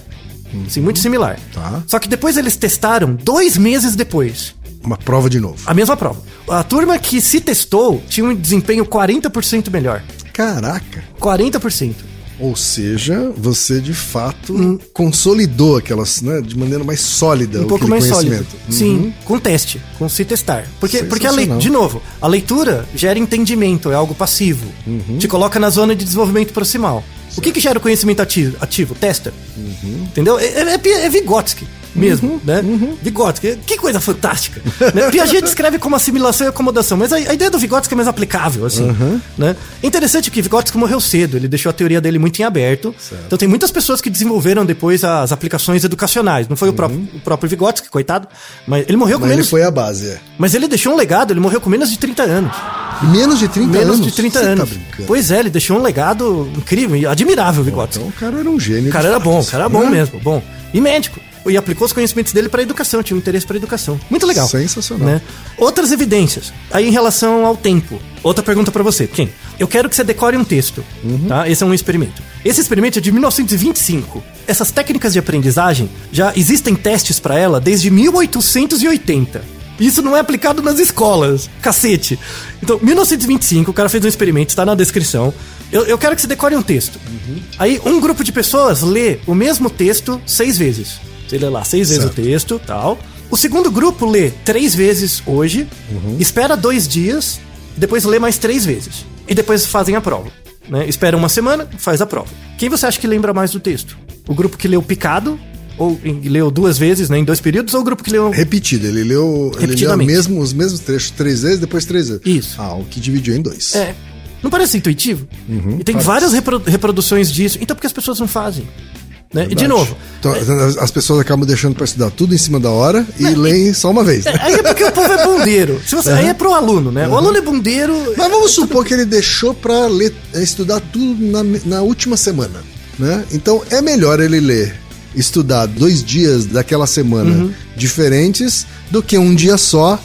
Sim, muito similar. Tá. Só que depois eles testaram dois meses depois. Uma prova de novo. A mesma prova. A turma que se testou tinha um desempenho 40% melhor. Caraca. 40%. Ou seja, você de fato consolidou aquelas, né, de maneira mais sólida Um pouco mais sólido. Uhum. Sim, com teste, com se testar. Porque, porque a lei, Sensacional. de novo, a leitura gera entendimento, é algo passivo. Uhum. Te coloca na zona de desenvolvimento proximal. O que, que gera o conhecimento ativo? ativo? Testa. Uhum. Entendeu? É, é, é Vygotsky mesmo, né? Vygotsky, que coisa fantástica. né? Piaget descreve como assimilação e acomodação, mas a, a ideia do Vygotsky é mais aplicável, assim. Uhum. Né? É interessante que Vygotsky morreu cedo, ele deixou a teoria dele muito em aberto. Então tem muitas pessoas que desenvolveram depois as aplicações educacionais. Não foi o, próprio, o próprio Vygotsky, coitado, mas ele morreu com Uhum. Mas ele menos... foi a base, é. Mas ele deixou um legado, ele morreu com menos de 30 anos. Menos de 30 menos anos? de 30 Você anos. Tá pois é, ele deixou um legado incrível e admirável, Vygotsky. Então o cara era um gênio. O cara era bom, o cara era bom né? mesmo, bom. E médico. E aplicou os conhecimentos dele para educação, tinha um interesse para educação. Muito legal. Sensacional. Né? Outras evidências. Aí em relação ao tempo. Outra pergunta para você, Kim. Eu quero que você decore um texto, Uhum. tá? Esse é um experimento. Esse experimento é de 1925. Essas técnicas de aprendizagem já existem testes para ela desde 1880. Isso não é aplicado nas escolas. Cacete. Então, 1925, o cara fez um experimento, está na descrição. Eu, eu quero que você decore um texto. Aí, um grupo de pessoas lê o mesmo texto seis vezes. Você lê lá seis vezes o Certo. texto tal. O segundo grupo lê três vezes hoje, espera dois dias, depois lê mais três vezes. E depois fazem a prova. Né? Espera uma semana, faz a prova. Quem você acha que lembra mais do texto? O grupo que leu picado, ou em- leu duas vezes, né, em dois períodos, ou o grupo que leu. Repetido, ele leu, ele leu mesmo, os mesmos trechos três vezes, depois três vezes. Isso. Ah, o que dividiu em dois. É. Não parece intuitivo? e tem parece. várias repro- reproduções disso. Então, por que as pessoas não fazem? Né? E de novo, Então, as- as pessoas acabam deixando pra estudar tudo em cima da hora e leem só uma vez. né? aí é porque o povo é bundeiro. Se você, Aí é pro aluno, né? O aluno é bundeiro. Mas vamos supor que ele deixou ler, eh, estudar tudo na, na última semana, né? Então é melhor ele ler, estudar dois dias daquela semana Uhum. diferentes do que um dia só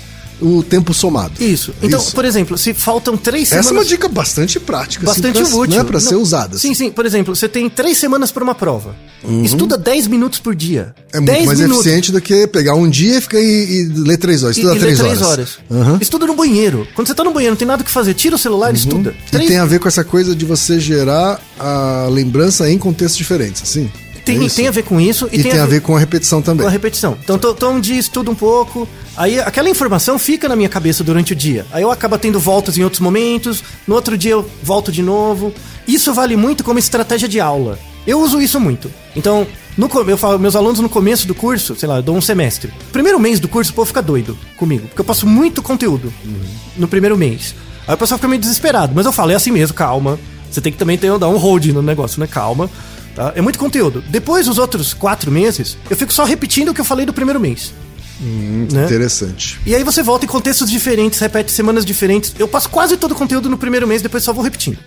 o tempo somado. Isso. Então, Isso. por exemplo, se faltam três Essa é uma semanas. dica bastante prática, assim, Bastante pra- útil. Não é pra ser Não. usada. assim. Sim, sim. Por exemplo, você tem três semanas para uma prova. Estuda 10 minutos por dia. É muito 10 mais minutos. eficiente do que pegar um dia e ficar e, e ler três horas. E, Estuda e três, lê horas. três horas. Aham. Estuda no banheiro. Quando você tá no banheiro, não tem nada o que fazer. Tira o celular e estuda. E Três- tem a ver com essa coisa de você gerar a lembrança em contextos diferentes, assim? Tem, É isso? tem a ver com isso. E, tem, a ver com a repetição também. com a repetição. Então, tô, tô um dia, estudo um pouco. Aí aquela informação fica na minha cabeça durante o dia. Aí eu acabo tendo voltas em outros momentos. No outro dia eu volto de novo. Isso vale muito como estratégia de aula. Eu uso isso muito. Então, no, eu falo, meus alunos no começo do curso, sei lá, eu dou um semestre. Primeiro mês do curso, o povo fica doido comigo. Porque eu passo muito conteúdo no primeiro mês. Aí o pessoal fica meio desesperado. Mas eu falo, é assim mesmo, calma. Você tem que também ter, dar um hold no negócio, né? Calma. Tá? É muito conteúdo. Depois, os outros quatro meses, eu fico só repetindo o que eu falei do primeiro mês. né? Interessante. E aí você volta em contextos diferentes, repete semanas diferentes. Eu passo quase todo o conteúdo no primeiro mês, depois só vou repetindo.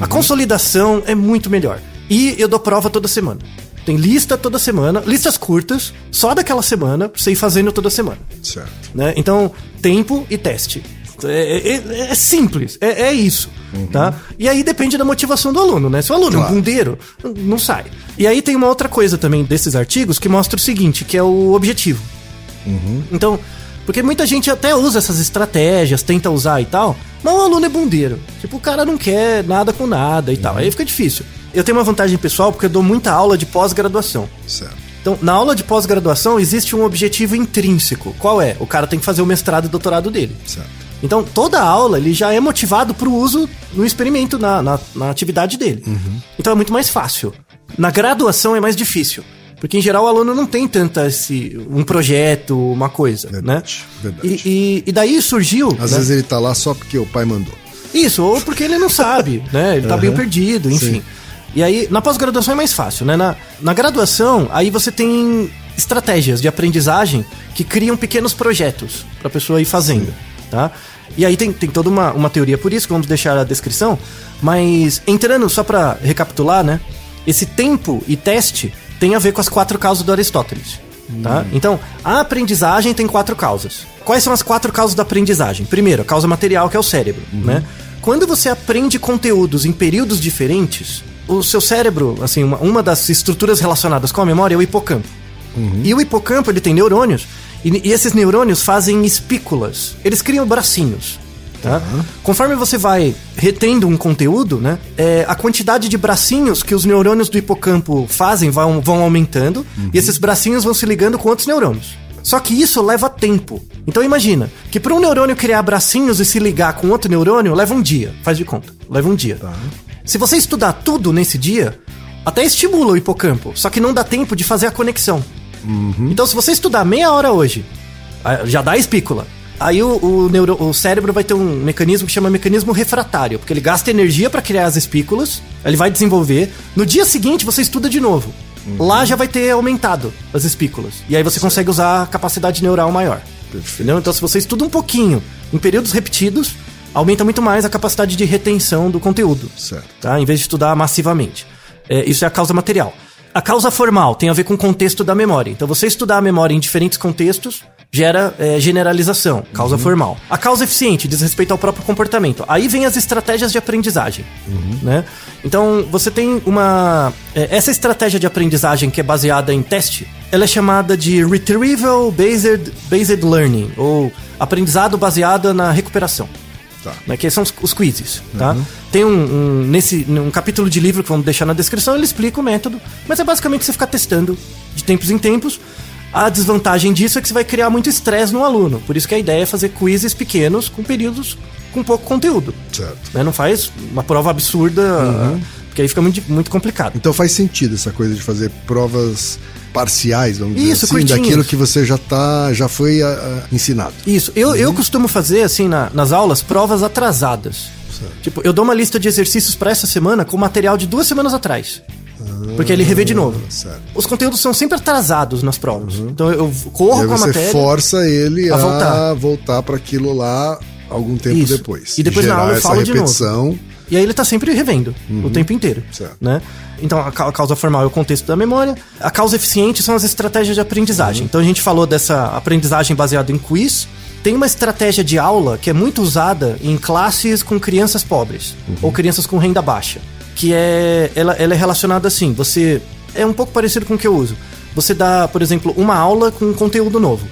A consolidação é muito melhor. E eu dou prova toda semana. Tem lista toda semana, listas curtas, só daquela semana, pra você ir fazendo toda semana. Certo. né? Então, tempo e teste. É, é- é simples, é, é isso, tá? E aí depende da motivação do aluno, né? Se o aluno é Claro. um bundeiro, não sai. E aí tem uma outra coisa também desses artigos que mostra o seguinte, que é o objetivo. Então, porque muita gente até usa essas estratégias, tenta usar e tal, mas o aluno é bundeiro. Tipo, o cara não quer nada com nada e tal. Aí fica difícil. Eu tenho uma vantagem pessoal porque eu dou muita aula de pós-graduação. Certo. Então, na aula de pós-graduação existe um objetivo intrínseco. Qual é? O cara tem que fazer o mestrado e doutorado dele. Certo. Então, toda a aula ele já é motivado para o uso no experimento, na, na, na atividade dele. Então é muito mais fácil. Na graduação é mais difícil. Porque, em geral, o aluno não tem tanta esse, um projeto, uma coisa, Verdade, né? verdade. E, e, e daí surgiu... Às né? vezes ele tá lá só porque o pai mandou. Isso, ou porque ele não sabe, né? Ele tá meio perdido, enfim. Sim. E aí, na pós-graduação é mais fácil, né? Na, na graduação, aí você tem estratégias de aprendizagem que criam pequenos projetos pra pessoa ir fazendo, tá? E aí tem, tem toda uma, uma teoria por isso, que vamos deixar a descrição. Mas, entrando só pra recapitular, né? Esse tempo e teste tem a ver com as quatro causas do Aristóteles. Tá? Então, a aprendizagem tem quatro causas. Quais são as quatro causas da aprendizagem? Primeiro, a causa material, que é o cérebro. Né? Quando você aprende conteúdos em períodos diferentes, o seu cérebro, assim, uma, uma das estruturas relacionadas com a memória é o hipocampo. E o hipocampo, ele tem neurônios, e, e esses neurônios fazem espículas. Eles criam bracinhos. Tá? Conforme você vai retendo um conteúdo, né, é, a quantidade de bracinhos que os neurônios do hipocampo fazem vão, vão aumentando e esses bracinhos vão se ligando com outros neurônios. Só que isso leva tempo. Então imagina que para um neurônio criar bracinhos e se ligar com outro neurônio leva um dia. Faz de conta, leva um dia. Se você estudar tudo nesse dia, até estimula o hipocampo, só que não dá tempo de fazer a conexão. Então, se você estudar meia hora hoje, ah, já dá a espícula. Aí o, o, neuro- o cérebro vai ter um mecanismo que chama mecanismo refratário, porque ele gasta energia para criar as espículas, ele vai desenvolver. No dia seguinte, você estuda de novo. Lá já vai ter aumentado as espículas. E aí você consegue usar a capacidade neural maior. Entendeu? Então, se você estuda um pouquinho, em períodos repetidos, aumenta muito mais a capacidade de retenção do conteúdo Certo. tá? Em vez de estudar massivamente. É, isso é a causa material. A causa formal tem a ver com o contexto da memória. Então, você estudar a memória em diferentes contextos gera é, generalização, causa formal. A causa eficiente diz respeito ao próprio comportamento. Aí vem as estratégias de aprendizagem, né? Então, você tem uma... é, essa estratégia de aprendizagem que é baseada em teste, ela é chamada de Retrieval Based, Based Learning, ou aprendizado baseado na recuperação Tá. né, que são os, os quizzes, tá? Tem um, um- nesse um capítulo de livro que vamos deixar na descrição, ele explica o método, mas é basicamente você ficar testando de tempos em tempos. A desvantagem disso é que você vai criar muito estresse no aluno, por isso que a ideia é fazer quizzes pequenos com períodos com pouco conteúdo. Certo. né? Não faz uma prova absurda, porque aí fica muito, muito complicado. Então faz sentido essa coisa de fazer provas parciais, vamos dizer Isso, assim, curtinhas. daquilo que você já tá, já foi ah, ah, ensinado. Isso, eu, eu costumo fazer, assim, na- nas aulas, provas atrasadas. Tipo, eu dou uma lista de exercícios pra essa semana com material de duas semanas atrás. Porque ele revê de novo. certo. Os conteúdos são sempre atrasados nas provas. Então eu corro com a você matéria. força ele a a, voltar. voltar para aquilo lá algum tempo Isso. depois. E depois na aula eu falo de novo. E aí ele tá sempre revendo o tempo inteiro. Certo. Né? Então a, ca- a causa formal é o contexto da memória. A causa eficiente são as estratégias de aprendizagem. Então a gente falou dessa aprendizagem baseada em quiz. Tem uma estratégia de aula que é muito usada em classes com crianças pobres ou crianças com renda baixa. Que é. Ela, ela é relacionada assim. Você. É um pouco parecido com o que eu uso. Você dá, por exemplo, uma aula com um conteúdo novo.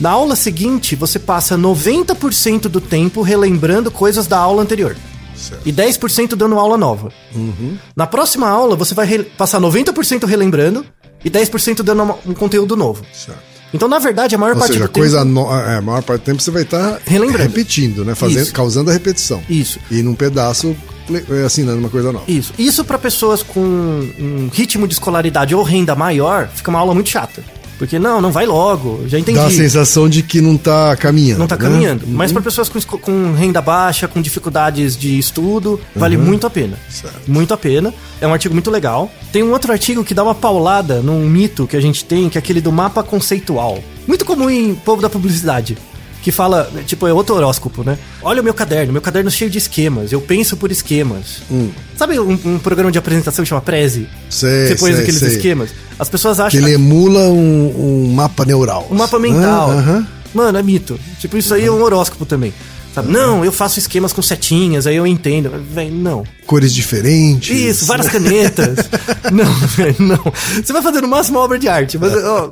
Na aula seguinte, você passa 90% do tempo relembrando coisas da aula anterior. Certo. E 10% dando aula nova. Na próxima aula, você vai re- passar 90% relembrando e 10% dando uma- um conteúdo novo. Certo. Então, na verdade, a maior Ou parte seja, do coisa tempo... no- é, a maior parte do tempo você vai estar Relembrando. repetindo, né? Fazendo, Isso. causando a repetição. Isso. E num pedaço é, assinando uma coisa nova. Isso. Isso para pessoas com um ritmo de escolaridade ou renda maior, fica uma aula muito chata. Porque, não, não vai logo, já entendi. Dá a sensação de que não tá caminhando. Não tá né? caminhando. Mas para pessoas com, com renda baixa, com dificuldades de estudo, vale muito a pena. Certo. Muito a pena. É um artigo muito legal. Tem um outro artigo que dá uma paulada num mito que a gente tem, que é aquele do mapa conceitual. Muito comum em povo da publicidade. Que fala, tipo, é outro horóscopo, né? Olha o meu caderno, meu caderno cheio de esquemas, eu penso por esquemas. Sabe um, um programa de apresentação que chama Prezi? Sei, Você põe sei, aqueles sei. esquemas. As pessoas Que acham ele emula um, um mapa neural. um mapa mental. Ah, aham. Mano, é mito. Tipo, isso aí é um horóscopo também. Sabe? Não, eu faço esquemas com setinhas, aí eu entendo. Véi, não. Cores diferentes. Isso, várias canetas. não, velho, não. Você vai fazer no máximo uma obra de arte. Mas, ó,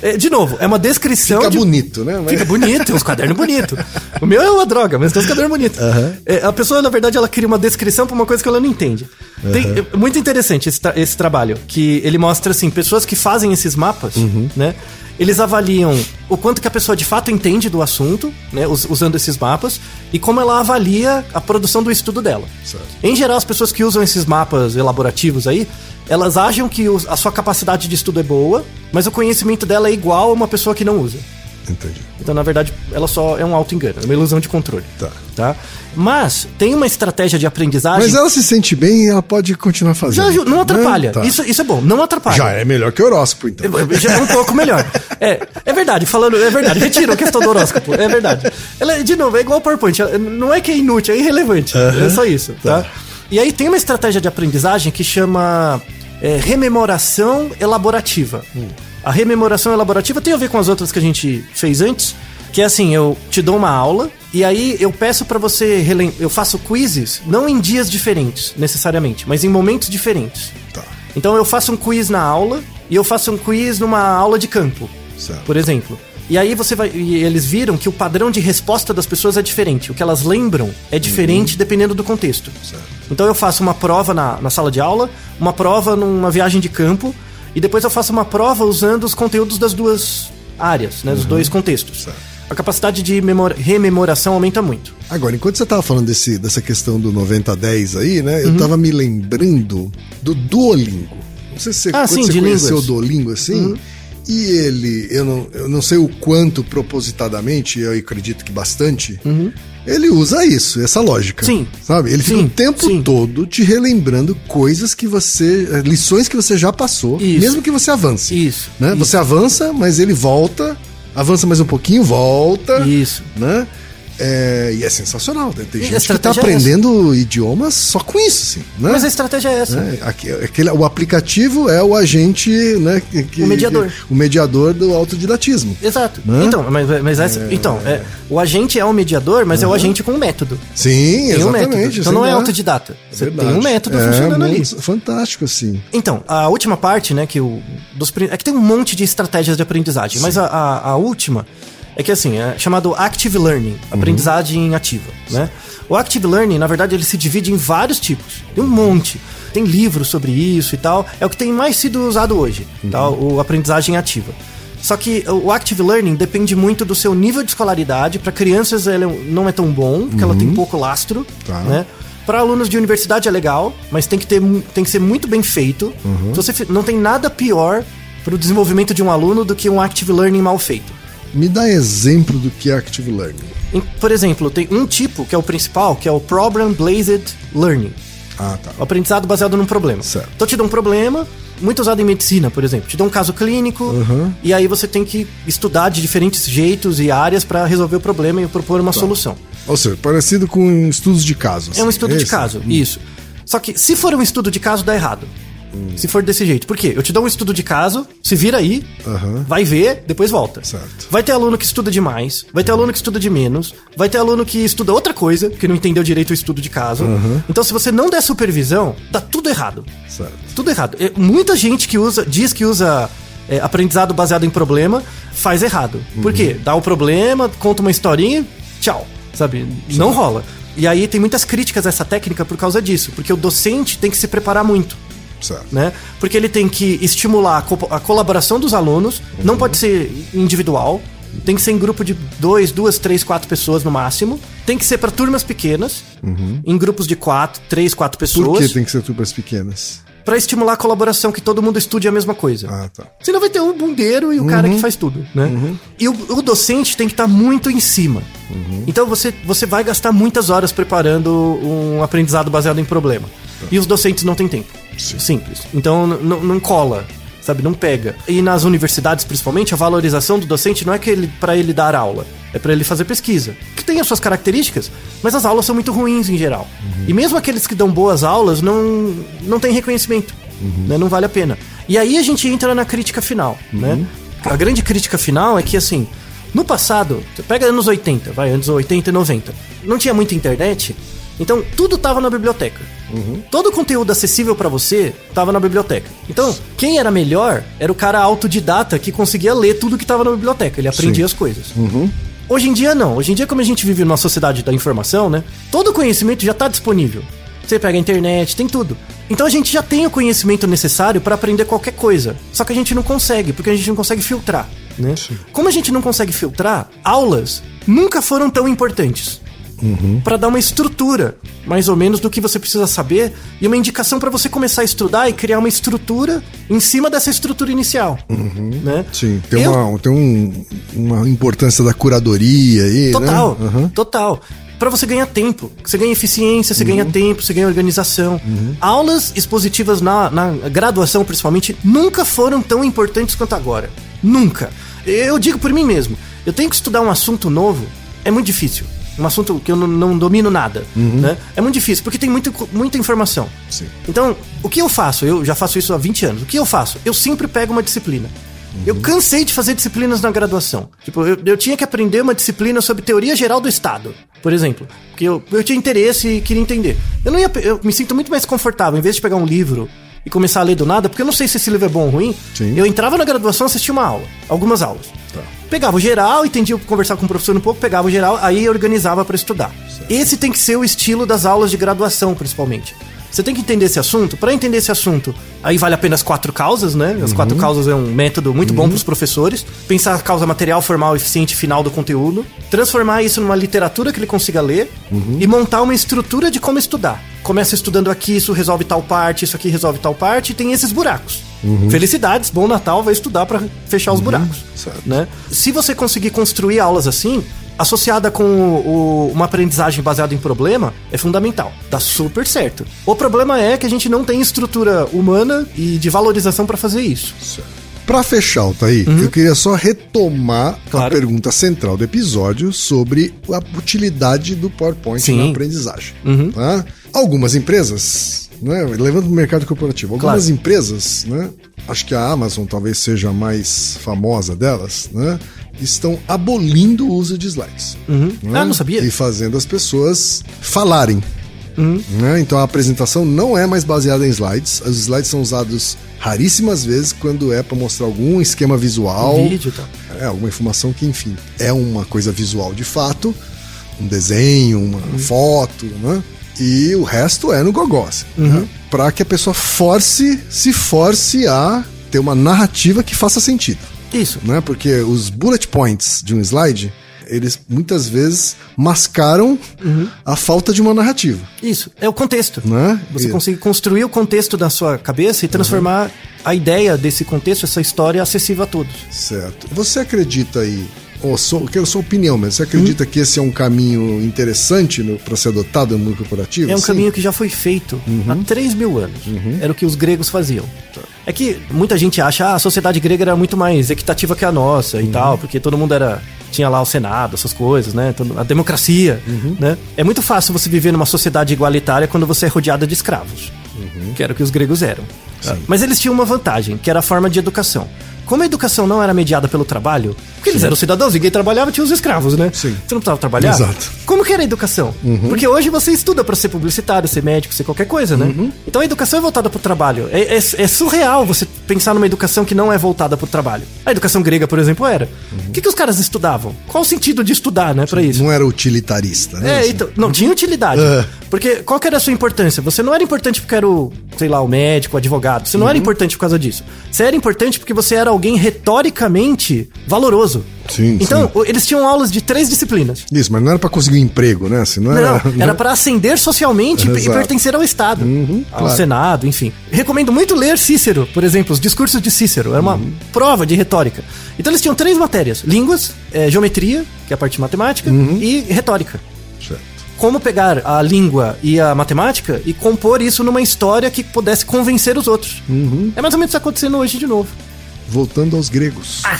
é, de novo, é uma descrição. Fica de... bonito, né? Mas- Fica bonito, tem uns cadernos bonitos. O meu é uma droga, mas tem uns cadernos bonitos. É, a pessoa, na verdade, ela cria uma descrição pra uma coisa que ela não entende. Tem, é muito interessante esse, esse trabalho, que ele mostra, assim, pessoas que fazem esses mapas, né? Eles avaliam o quanto que a pessoa de fato entende do assunto, né, us- usando esses mapas, e como ela avalia a produção do estudo dela. Certo. Em geral, as pessoas que usam esses mapas elaborativos aí, elas acham que a sua capacidade de estudo é boa, mas o conhecimento dela é igual a uma pessoa que não usa. Entendi. Então, na verdade, ela só é um auto-engano, é uma ilusão de controle. Tá. Tá? Mas tem uma estratégia de aprendizagem. Mas ela se sente bem e ela pode continuar fazendo. já não atrapalha. Né? Tá. Isso, isso é bom, não atrapalha. Já é melhor que o horóscopo, então. Já é um pouco melhor. É, é verdade, falando, é verdade. Retira a questão do horóscopo. É verdade. Ela, de novo, é igual ao PowerPoint. Não é que é inútil, é irrelevante. É só isso, tá? E aí tem uma estratégia de aprendizagem que chama é, rememoração elaborativa. A rememoração elaborativa tem a ver com as outras que a gente fez antes, que é assim, eu te dou uma aula e aí eu peço pra você relem... eu faço quizzes não em dias diferentes necessariamente, mas em momentos diferentes. Tá. Então eu faço um quiz na aula e eu faço um quiz numa aula de campo, Certo. por exemplo. E aí você vai. E eles viram que o padrão de resposta das pessoas é diferente. O que elas lembram é diferente dependendo do contexto. Então eu faço uma prova na, na sala de aula, uma prova numa viagem de campo, e depois eu faço uma prova usando os conteúdos das duas áreas, né? Dos dois contextos. Certo. A capacidade de memora- rememoração aumenta muito. Agora, enquanto você tava falando desse, dessa questão do 90-10 aí, né? Uhum. Eu tava me lembrando do Duolingo. Não sei se você, Ah, sim, você conheceu línguas. o Duolingo assim. Uhum. E ele, eu não, eu não sei o quanto propositadamente, eu acredito que bastante, ele usa isso, essa lógica. Sim. Sabe? Ele fica Sim, o tempo sim. todo te relembrando coisas que você. eh, lições que você já passou, Isso. mesmo que você avance. Isso, Né? isso. Você avança, mas ele volta, avança mais um pouquinho, volta Isso. né? É, e é sensacional. né? Tem E gente que tá estratégia é aprendendo idiomas só com isso, assim, né? Mas a estratégia é essa. É, aquele, o aplicativo é o agente, né? que- O mediador. que- o mediador do autodidatismo. Exato. Né? Então, mas, mas essa, então é, o agente é o mediador, mas é o agente com um método. Sim, Tem um exatamente. método. Então não é autodidata. Você Verdade. tem um método É, funcionando ali. Fantástico, assim. Então, a última parte, né, que o. Dos, é que tem um monte de estratégias de aprendizagem, mas a, a, a última é que assim, é chamado Active Learning, aprendizagem ativa, né? O Active Learning, na verdade, ele se divide em vários tipos. Tem um monte. Tem livros sobre isso e tal. É o que tem mais sido usado hoje, tá? O aprendizagem ativa. Só que o Active Learning depende muito do seu nível de escolaridade. Para crianças, ele não é tão bom, porque ela tem pouco lastro, Tá. né? Para alunos de universidade é legal, mas tem que, ter, tem que ser muito bem feito. Se você não tem nada pior para o desenvolvimento de um aluno do que um Active Learning mal feito. Me dá exemplo do que é Active Learning. Por exemplo, tem um tipo que é o principal, que é o Problem Based Learning. Ah, tá. O aprendizado baseado num problema. Certo. Então te dá um problema, muito usado em medicina, por exemplo. Te dá um caso clínico e aí você tem que estudar de diferentes jeitos e áreas para resolver o problema e propor uma solução. Ou seja, parecido com estudos de casos. É um estudo de esse? caso, isso. Só que se for um estudo de caso, dá errado. Se for desse jeito. Por quê? Eu te dou um estudo de caso, se vira aí, Aham. vai ver, depois volta. Certo. Vai ter aluno que estuda demais, vai ter aluno que estuda de menos, vai ter aluno que estuda outra coisa, que não entendeu direito o estudo de caso. Então, se você não der supervisão, dá tudo errado. Certo. Tudo errado. É, Muita gente que usa, diz que usa é, aprendizado baseado em problema, faz errado. Por quê? Dá o problema, conta uma historinha, tchau. Sabe? Não rola. E aí tem muitas críticas a essa técnica por causa disso, porque o docente tem que se preparar muito. Certo. Né? Porque ele tem que estimular a, co- a colaboração dos alunos, não pode ser individual, tem que ser em grupo de dois, duas, três, quatro pessoas no máximo. Tem que ser para turmas pequenas, em grupos de quatro, três, quatro Por pessoas, que tem que ser turmas pequenas? para estimular a colaboração, que todo mundo estude a mesma coisa. Ah, tá. Senão vai ter o bundeiro e o cara que faz tudo, né? E o, o docente tem que estar muito em cima. Então você, você vai gastar muitas horas preparando um aprendizado baseado em problema. E os docentes não têm tempo. Sim. Simples. Então não cola, sabe? Não pega. E nas universidades, principalmente, a valorização do docente não é que ele para ele dar aula. É pra ele fazer pesquisa. Que tem as suas características, mas as aulas são muito ruins em geral. E mesmo aqueles que dão boas aulas não, não tem reconhecimento. né? Não vale a pena. E aí a gente entra na crítica final, né? A grande crítica final é que, assim, no passado, você pega anos 80, vai, anos 80 e 90, não tinha muita internet, então tudo tava na biblioteca. Todo o conteúdo acessível pra você tava na biblioteca. Então, quem era melhor era o cara autodidata que conseguia ler tudo que tava na biblioteca, ele aprendia as coisas. Hoje em dia não. Hoje em dia, como a gente vive numa sociedade da informação, né? Todo o conhecimento já está disponível. Você pega a internet, tem tudo. Então a gente já tem o conhecimento necessário para aprender qualquer coisa. Só que a gente não consegue, porque a gente não consegue filtrar, né? Como a gente não consegue filtrar, aulas nunca foram tão importantes. Pra dar uma estrutura, mais ou menos, do que você precisa saber e uma indicação pra você começar a estudar e criar uma estrutura em cima dessa estrutura inicial, né? Sim, tem, Eu- uma, tem um- uma importância da curadoria aí, Total, né? Aham. total. Pra você ganhar tempo. Você ganha eficiência, você Uhum. ganha tempo, você ganha organização. Aulas expositivas na, na graduação, principalmente, nunca foram tão importantes quanto agora. Nunca. Eu digo por mim mesmo. Eu tenho que estudar um assunto novo, é muito difícil. Um assunto que eu não, domino nada. Né? É muito difícil, porque tem muito, muita informação. Uhum. Sim. Então, o que eu faço? Eu já faço isso há 20 anos. O que eu faço? Eu sempre pego uma disciplina. Eu cansei de fazer disciplinas na graduação. Tipo, eu, eu tinha que aprender uma disciplina sobre teoria geral do Estado, por exemplo. Porque eu, eu tinha interesse e queria entender. Eu não ia. Eu me sinto muito mais confortável, em vez de pegar um livro e começar a ler do nada, porque eu não sei se esse livro é bom ou ruim. Sim. Eu entrava na graduação e assistia uma aula. Algumas aulas. Pegava o geral, entendia conversar com o professor um pouco, pegava o geral, aí organizava pra estudar. Esse tem que ser o estilo das aulas de graduação, principalmente. Você tem que entender esse assunto. Pra entender esse assunto, aí vale a pena as quatro causas, né? As quatro causas é um método muito bom pros professores. Pensar a causa material, formal, eficiente final do conteúdo. Transformar isso numa literatura que ele consiga ler. E montar uma estrutura de como estudar. Começa estudando aqui, isso resolve tal parte, isso aqui resolve tal parte, e tem esses buracos. Felicidades, bom Natal, vai estudar pra fechar os buracos. certo. Né? Se você conseguir construir aulas assim, associada com o- o- uma aprendizagem baseada em problema, é fundamental. Dá super certo. O problema é que a gente não tem estrutura humana e de valorização pra fazer isso. Pra fechar, Altair, eu queria só retomar a Uhum. Claro. pergunta central do episódio sobre a utilidade do PowerPoint Sim. na aprendizagem. Uhum. tá? Algumas empresas, né, levando o mercado corporativo, algumas Claro. empresas, né, acho que a Amazon talvez seja a mais famosa delas, né, estão abolindo o uso de slides. né, Ah, não sabia? E fazendo as pessoas falarem. Uhum. né? Então a apresentação não é mais baseada em slides. Os slides são usados raríssimas vezes quando é para mostrar algum esquema visual. Um vídeo tal. É, alguma informação que, enfim, é uma coisa visual de fato, um desenho, uma Uhum. foto, né? E o resto é no gogó, assim, Uhum. né? Para que a pessoa force, se force a ter uma narrativa que faça sentido Isso. né? Porque os bullet points de um slide, eles muitas vezes mascaram a falta de uma narrativa, Isso. É o contexto. né? Você E- consegue construir o contexto da sua cabeça e transformar a ideia desse contexto, essa história, acessível a todos. Certo. Você acredita aí, ou sou, eu quero sua opinião, mas você acredita Uhum. que esse é um caminho interessante para ser adotado no mundo corporativo? É um assim? caminho que já foi feito há 3 mil anos. Era o que os gregos faziam. É que muita gente acha ah, a sociedade grega era muito mais equitativa que a nossa e tal, porque todo mundo era. Tinha lá o Senado, essas coisas, né? A democracia, né? É muito fácil você viver numa sociedade igualitária quando você é rodeada de escravos. Que era o que os gregos eram. Mas eles tinham uma vantagem, que era a forma de educação. Como a educação não era mediada pelo trabalho, porque eles eram cidadãos, ninguém trabalhava, tinha os escravos, né? Sim. Você não precisava trabalhar? Exato. Como que era a educação? Porque hoje você estuda pra ser publicitário, ser médico, ser qualquer coisa, né? Então a educação é voltada pro trabalho. É, é- é surreal você pensar numa educação que não é voltada pro trabalho. A educação grega, por exemplo, era. O que, que os caras estudavam? Qual o sentido de estudar, né, pra isso? Não era utilitarista, né? É, assim? então, não tinha utilidade. É. Porque qual que era a sua importância? Você não era importante porque era o, sei lá, o médico, o advogado. Você não Uhum. era importante por causa disso. Você era importante porque você era alguém retoricamente valoroso. Sim, Então, sim. eles tinham aulas de três disciplinas. Isso, mas não era para conseguir um emprego, né? Assim, não, Não, era, era pra ascender socialmente e pertencer ao Estado, ao Uhum, claro. Senado, enfim. Recomendo muito ler Cícero, por exemplo, os discursos de Cícero. É uma Uhum. prova de retórica. Então eles tinham três matérias: línguas, eh, geometria, que é a parte matemática, Uhum. e retórica. Como pegar a língua e a matemática e compor isso numa história que pudesse convencer os outros. Uhum. É mais ou menos isso acontecendo hoje de novo. Voltando aos gregos. Ah.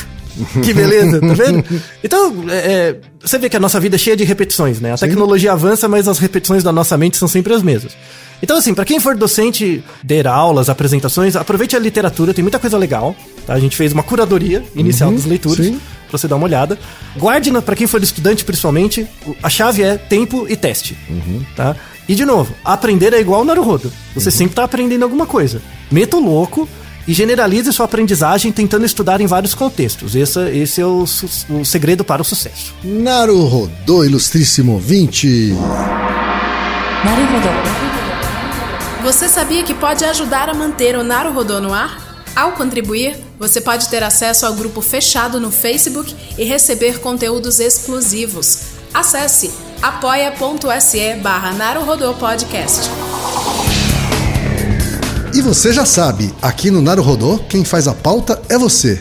Que beleza, tá vendo? Então, é, é, você vê que a nossa vida é cheia de repetições, né? A tecnologia avança, mas as repetições da nossa mente são sempre as mesmas. Então, assim, para quem for docente, der aulas, apresentações, aproveite a literatura, tem muita coisa legal. Tá? A gente fez uma curadoria inicial Uhum, das leituras, sim pra você dar uma olhada. Guarde, para quem for estudante principalmente, a chave é tempo e teste. Uhum. Tá? E de novo, aprender é igual Naruhodo. Você uhum. sempre tá aprendendo alguma coisa. Meta o louco e generalize sua aprendizagem tentando estudar em vários contextos. Esse, esse é o, o, segredo para o sucesso. Naruhodo, ilustríssimo ouvinte. Naruhodo. Você sabia que pode ajudar a manter o Naruhodo no ar? Ao contribuir, você pode ter acesso ao grupo fechado no Facebook e receber conteúdos exclusivos. Acesse apoia.se barra Podcast. E você já sabe, aqui no Naruhodô, quem faz a pauta é você.